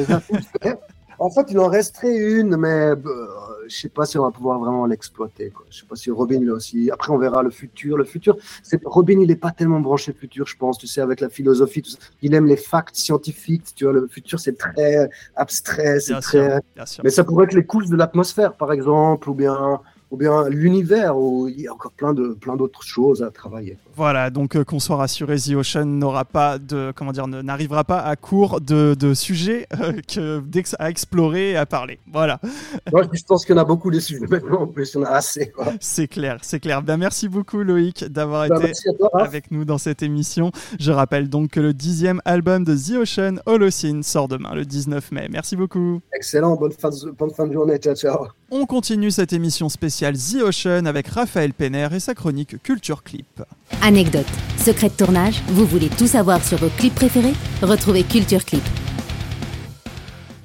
en fait, il en resterait une, mais. Je sais pas si on va pouvoir vraiment l'exploiter. Je sais pas si Robin là aussi. Après, on verra le futur. Le futur, c'est Robin, il est pas tellement branché futur, je pense. Tu sais, avec la philosophie, il aime les facts scientifiques. Tu vois, le futur, c'est très abstrait, c'est très. Mais ça pourrait être les couches de l'atmosphère, par exemple, ou bien ou bien l'univers où il y a encore plein de plein d'autres choses à travailler. Voilà, donc euh, qu'on soit rassuré, The Ocean n'aura pas de comment dire, n'arrivera pas à court de, de sujets euh, que, à explorer et à parler. Voilà. [laughs] Moi, je pense qu'il y en a beaucoup des sujets maintenant, en plus, il y en a assez. C'est clair, c'est clair. Ben, merci beaucoup Loïc d'avoir bah, été avec nous dans cette émission. Je rappelle donc que le dixième album de The Ocean, Holocene, sort demain le 19 mai. Merci beaucoup. Excellent, bonne fin de, bonne fin de journée, ciao ciao. On continue cette émission spéciale The Ocean avec Raphaël Penner et sa chronique Culture Clip. Anecdote, secret de tournage, vous voulez tout savoir sur vos clips préférés? Retrouvez Culture Clip.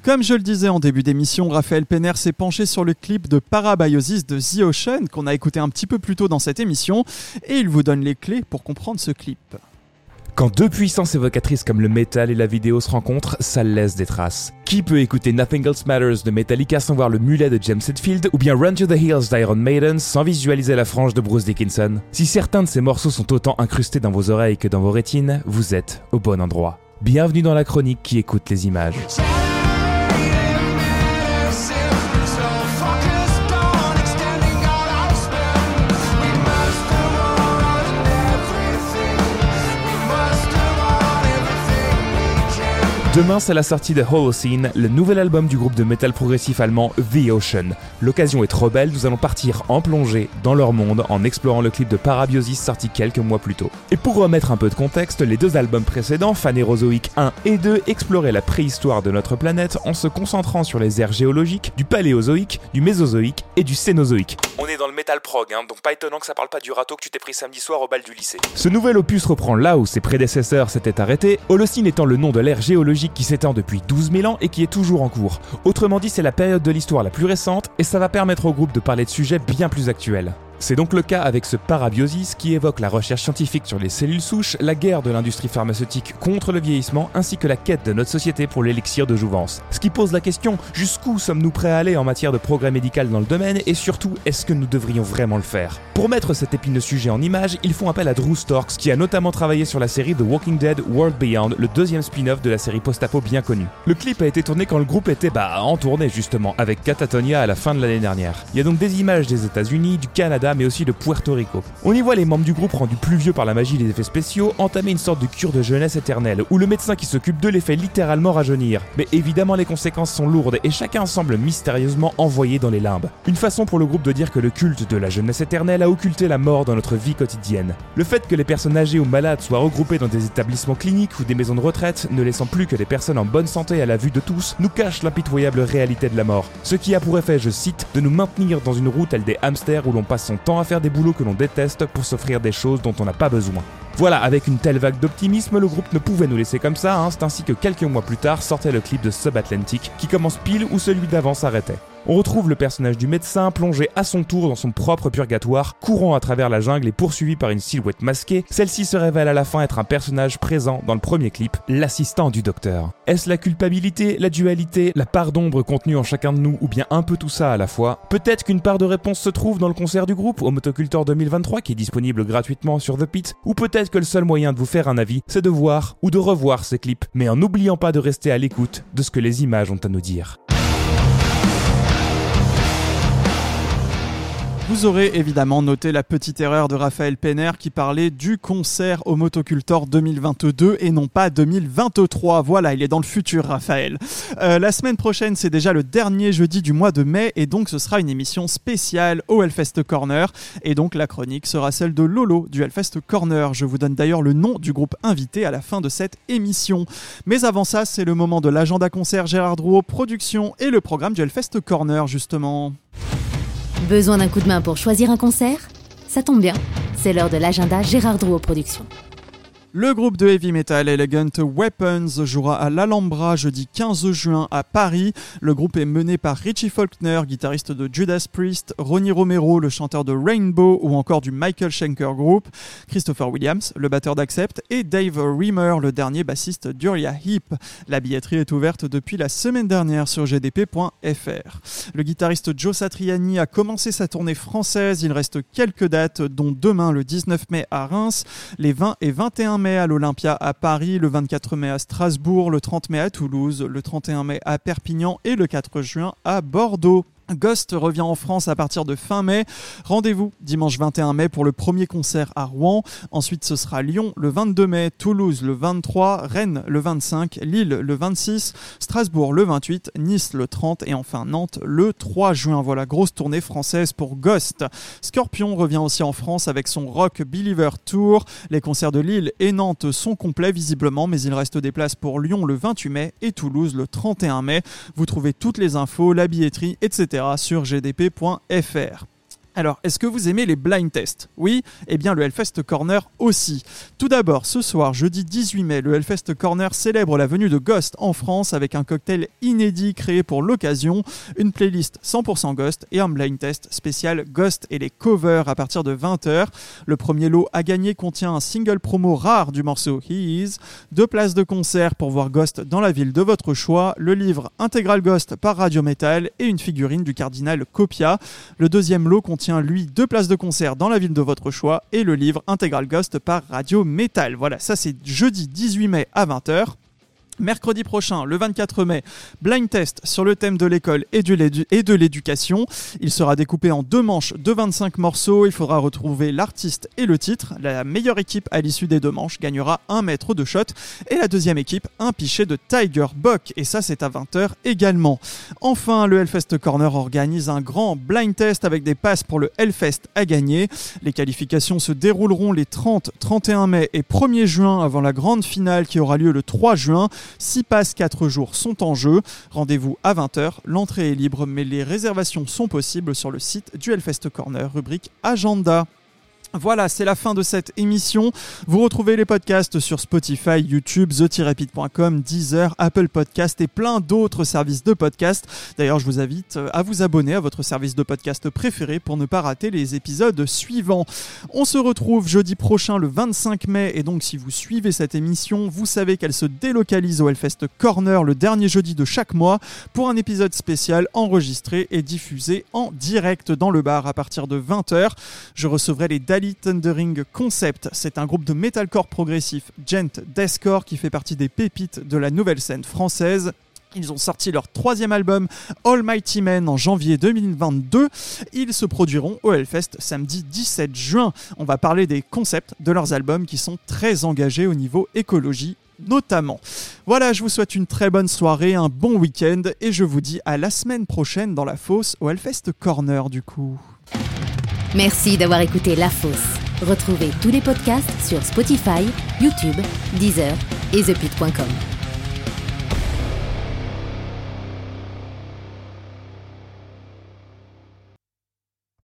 Comme je le disais en début d'émission, Raphaël Penner s'est penché sur le clip de Parabiosis de The Ocean qu'on a écouté un petit peu plus tôt dans cette émission et il vous donne les clés pour comprendre ce clip. Quand deux puissances évocatrices comme le métal et la vidéo se rencontrent, ça laisse des traces. Qui peut écouter Nothing Else Matters de Metallica sans voir le mulet de James Hetfield ou bien Run to the Hills d'Iron Maiden sans visualiser la frange de Bruce Dickinson? Si certains de ces morceaux sont autant incrustés dans vos oreilles que dans vos rétines, vous êtes au bon endroit. Bienvenue dans la chronique qui écoute les images. Demain, c'est la sortie de Holocene, le nouvel album du groupe de metal progressif allemand The Ocean. L'occasion est trop belle, nous allons partir en plongée dans leur monde en explorant le clip de Parabiosis sorti quelques mois plus tôt. Et pour remettre un peu de contexte, les deux albums précédents, Phanérozoïque 1 et 2, exploraient la préhistoire de notre planète en se concentrant sur les aires géologiques du Paléozoïque, du Mésozoïque et du Cénozoïque. On est dans le metal prog, hein, donc pas étonnant que ça parle pas du râteau que tu t'es pris samedi soir au bal du lycée. Ce nouvel opus reprend là où ses prédécesseurs s'étaient arrêtés, Holocene étant le nom de l'ère géologique qui s'étend depuis 12 000 ans et qui est toujours en cours. Autrement dit, c'est la période de l'histoire la plus récente et ça va permettre au groupe de parler de sujets bien plus actuels. C'est donc le cas avec ce parabiosis qui évoque la recherche scientifique sur les cellules souches, la guerre de l'industrie pharmaceutique contre le vieillissement ainsi que la quête de notre société pour l'élixir de jouvence. Ce qui pose la question, jusqu'où sommes-nous prêts à aller en matière de progrès médical dans le domaine et surtout, est-ce que nous devrions vraiment le faire? Pour mettre cet épineux sujet en image, ils font appel à Drew Storks qui a notamment travaillé sur la série The Walking Dead World Beyond, le deuxième spin-off de la série post-apo bien connue. Le clip a été tourné quand le groupe était bah en tournée justement avec Catatonia à la fin de l'année dernière. Il y a donc des images des États-Unis, du Canada mais aussi de Puerto Rico. On y voit les membres du groupe rendus plus vieux par la magie des effets spéciaux entamer une sorte de cure de jeunesse éternelle, où le médecin qui s'occupe d'eux les fait littéralement rajeunir. Mais évidemment les conséquences sont lourdes et chacun semble mystérieusement envoyé dans les limbes. Une façon pour le groupe de dire que le culte de la jeunesse éternelle a occulté la mort dans notre vie quotidienne. Le fait que les personnes âgées ou malades soient regroupées dans des établissements cliniques ou des maisons de retraite, ne laissant plus que des personnes en bonne santé à la vue de tous, nous cache l'impitoyable réalité de la mort. Ce qui a pour effet, je cite, de nous maintenir dans une route telle des hamsters où l'on passe son temps à faire des boulots que l'on déteste pour s'offrir des choses dont on n'a pas besoin. Voilà, avec une telle vague d'optimisme, le groupe ne pouvait nous laisser comme ça, hein. c'est ainsi que quelques mois plus tard sortait le clip de Subatlantic, qui commence pile où celui d'avant s'arrêtait. On retrouve le personnage du médecin plongé à son tour dans son propre purgatoire, courant à travers la jungle et poursuivi par une silhouette masquée. Celle-ci se révèle à la fin être un personnage présent dans le premier clip, l'assistant du docteur. Est-ce la culpabilité, la dualité, la part d'ombre contenue en chacun de nous ou bien un peu tout ça à la fois? Peut-être qu'une part de réponse se trouve dans le concert du groupe au Motocultor 2023 qui est disponible gratuitement sur The Pit ou peut-être que le seul moyen de vous faire un avis, c'est de voir ou de revoir ces clips, mais en n'oubliant pas de rester à l'écoute de ce que les images ont à nous dire. Vous aurez évidemment noté la petite erreur de Raphaël Penner qui parlait du concert au Motocultor 2022 et non pas 2023. Voilà, il est dans le futur, Raphaël. Euh, la semaine prochaine, c'est déjà le dernier jeudi du mois de mai et donc ce sera une émission spéciale au Hellfest Corner. Et donc la chronique sera celle de Lolo du Hellfest Corner. Je vous donne d'ailleurs le nom du groupe invité à la fin de cette émission. Mais avant ça, c'est le moment de l'agenda concert Gérard Drouot Production et le programme du Hellfest Corner, justement. Besoin d'un coup de main pour choisir un concert? Ça tombe bien, c'est l'heure de l'agenda Gérard Drouot Productions. Le groupe de heavy metal Elegant Weapons jouera à l'Alhambra jeudi 15 juin à Paris. Le groupe est mené par Richie Faulkner, guitariste de Judas Priest, Ronnie Romero, le chanteur de Rainbow ou encore du Michael Schenker Group, Christopher Williams, le batteur d'Accept et Dave Reamer, le dernier bassiste d'Uria Heep. La billetterie est ouverte depuis la semaine dernière sur gdp.fr. Le guitariste Joe Satriani a commencé sa tournée française. Il reste quelques dates, dont demain le 19 mai à Reims, les 20 et 21 mai à l'Olympia à Paris, le 24 mai à Strasbourg, le 30 mai à Toulouse, le 31 mai à Perpignan et le 4 juin à Bordeaux. Ghost revient en France à partir de fin mai. Rendez-vous dimanche 21 mai pour le premier concert à Rouen. Ensuite, ce sera Lyon le 22 mai, Toulouse le 23, Rennes le 25, Lille le 26, Strasbourg le 28, Nice le 30 et enfin Nantes le 3 juin. Voilà, grosse tournée française pour Ghost. Scorpion revient aussi en France avec son Rock Believer Tour. Les concerts de Lille et Nantes sont complets visiblement, mais il reste des places pour Lyon le 28 mai et Toulouse le 31 mai. Vous trouvez toutes les infos, la billetterie, etc sur gdp.fr. Alors, est-ce que vous aimez les blind tests Oui Eh bien, le Hellfest Corner aussi. Tout d'abord, ce soir, jeudi 18 mai, le Hellfest Corner célèbre la venue de Ghost en France avec un cocktail inédit créé pour l'occasion, une playlist 100% Ghost et un blind test spécial Ghost et les covers à partir de 20h. Le premier lot à gagner contient un single promo rare du morceau He Is, deux places de concert pour voir Ghost dans la ville de votre choix, le livre Intégral Ghost par Radio Metal et une figurine du cardinal Copia. Le deuxième lot contient lui, deux places de concert dans la ville de votre choix et le livre Integral Ghost par Radio Metal. Voilà, ça c'est jeudi 18 mai à 20h. Mercredi prochain, le 24 mai, blind test sur le thème de l'école et de l'éducation. Il sera découpé en deux manches de 25 morceaux. Il faudra retrouver l'artiste et le titre. La meilleure équipe à l'issue des deux manches gagnera un mètre de shot et la deuxième équipe un pichet de Tiger Buck. Et ça, c'est à 20h également. Enfin, le Hellfest Corner organise un grand blind test avec des passes pour le Hellfest à gagner. Les qualifications se dérouleront les 30, 31 mai et 1er juin avant la grande finale qui aura lieu le 3 juin. 6 passes 4 jours sont en jeu. Rendez-vous à 20h. L'entrée est libre, mais les réservations sont possibles sur le site du Hellfest Corner, rubrique Agenda. Voilà, c'est la fin de cette émission. Vous retrouvez les podcasts sur Spotify, YouTube, the-rapid.com, Deezer, Apple Podcast et plein d'autres services de podcast. D'ailleurs, je vous invite à vous abonner à votre service de podcast préféré pour ne pas rater les épisodes suivants. On se retrouve jeudi prochain le 25 mai et donc si vous suivez cette émission, vous savez qu'elle se délocalise au Hellfest Corner le dernier jeudi de chaque mois pour un épisode spécial enregistré et diffusé en direct dans le bar à partir de 20h. Je recevrai les Dali Thundering Concept. C'est un groupe de metalcore progressif gent deathcore qui fait partie des pépites de la nouvelle scène française. Ils ont sorti leur troisième album Almighty Men en janvier 2022. Ils se produiront au Hellfest samedi 17 juin. On va parler des concepts de leurs albums qui sont très engagés au niveau écologie notamment. Voilà, je vous souhaite une très bonne soirée, un bon week-end et je vous dis à la semaine prochaine dans la fosse au Hellfest Corner du coup. Merci d'avoir écouté La Fosse. Retrouvez tous les podcasts sur Spotify, YouTube, Deezer et ThePit.com.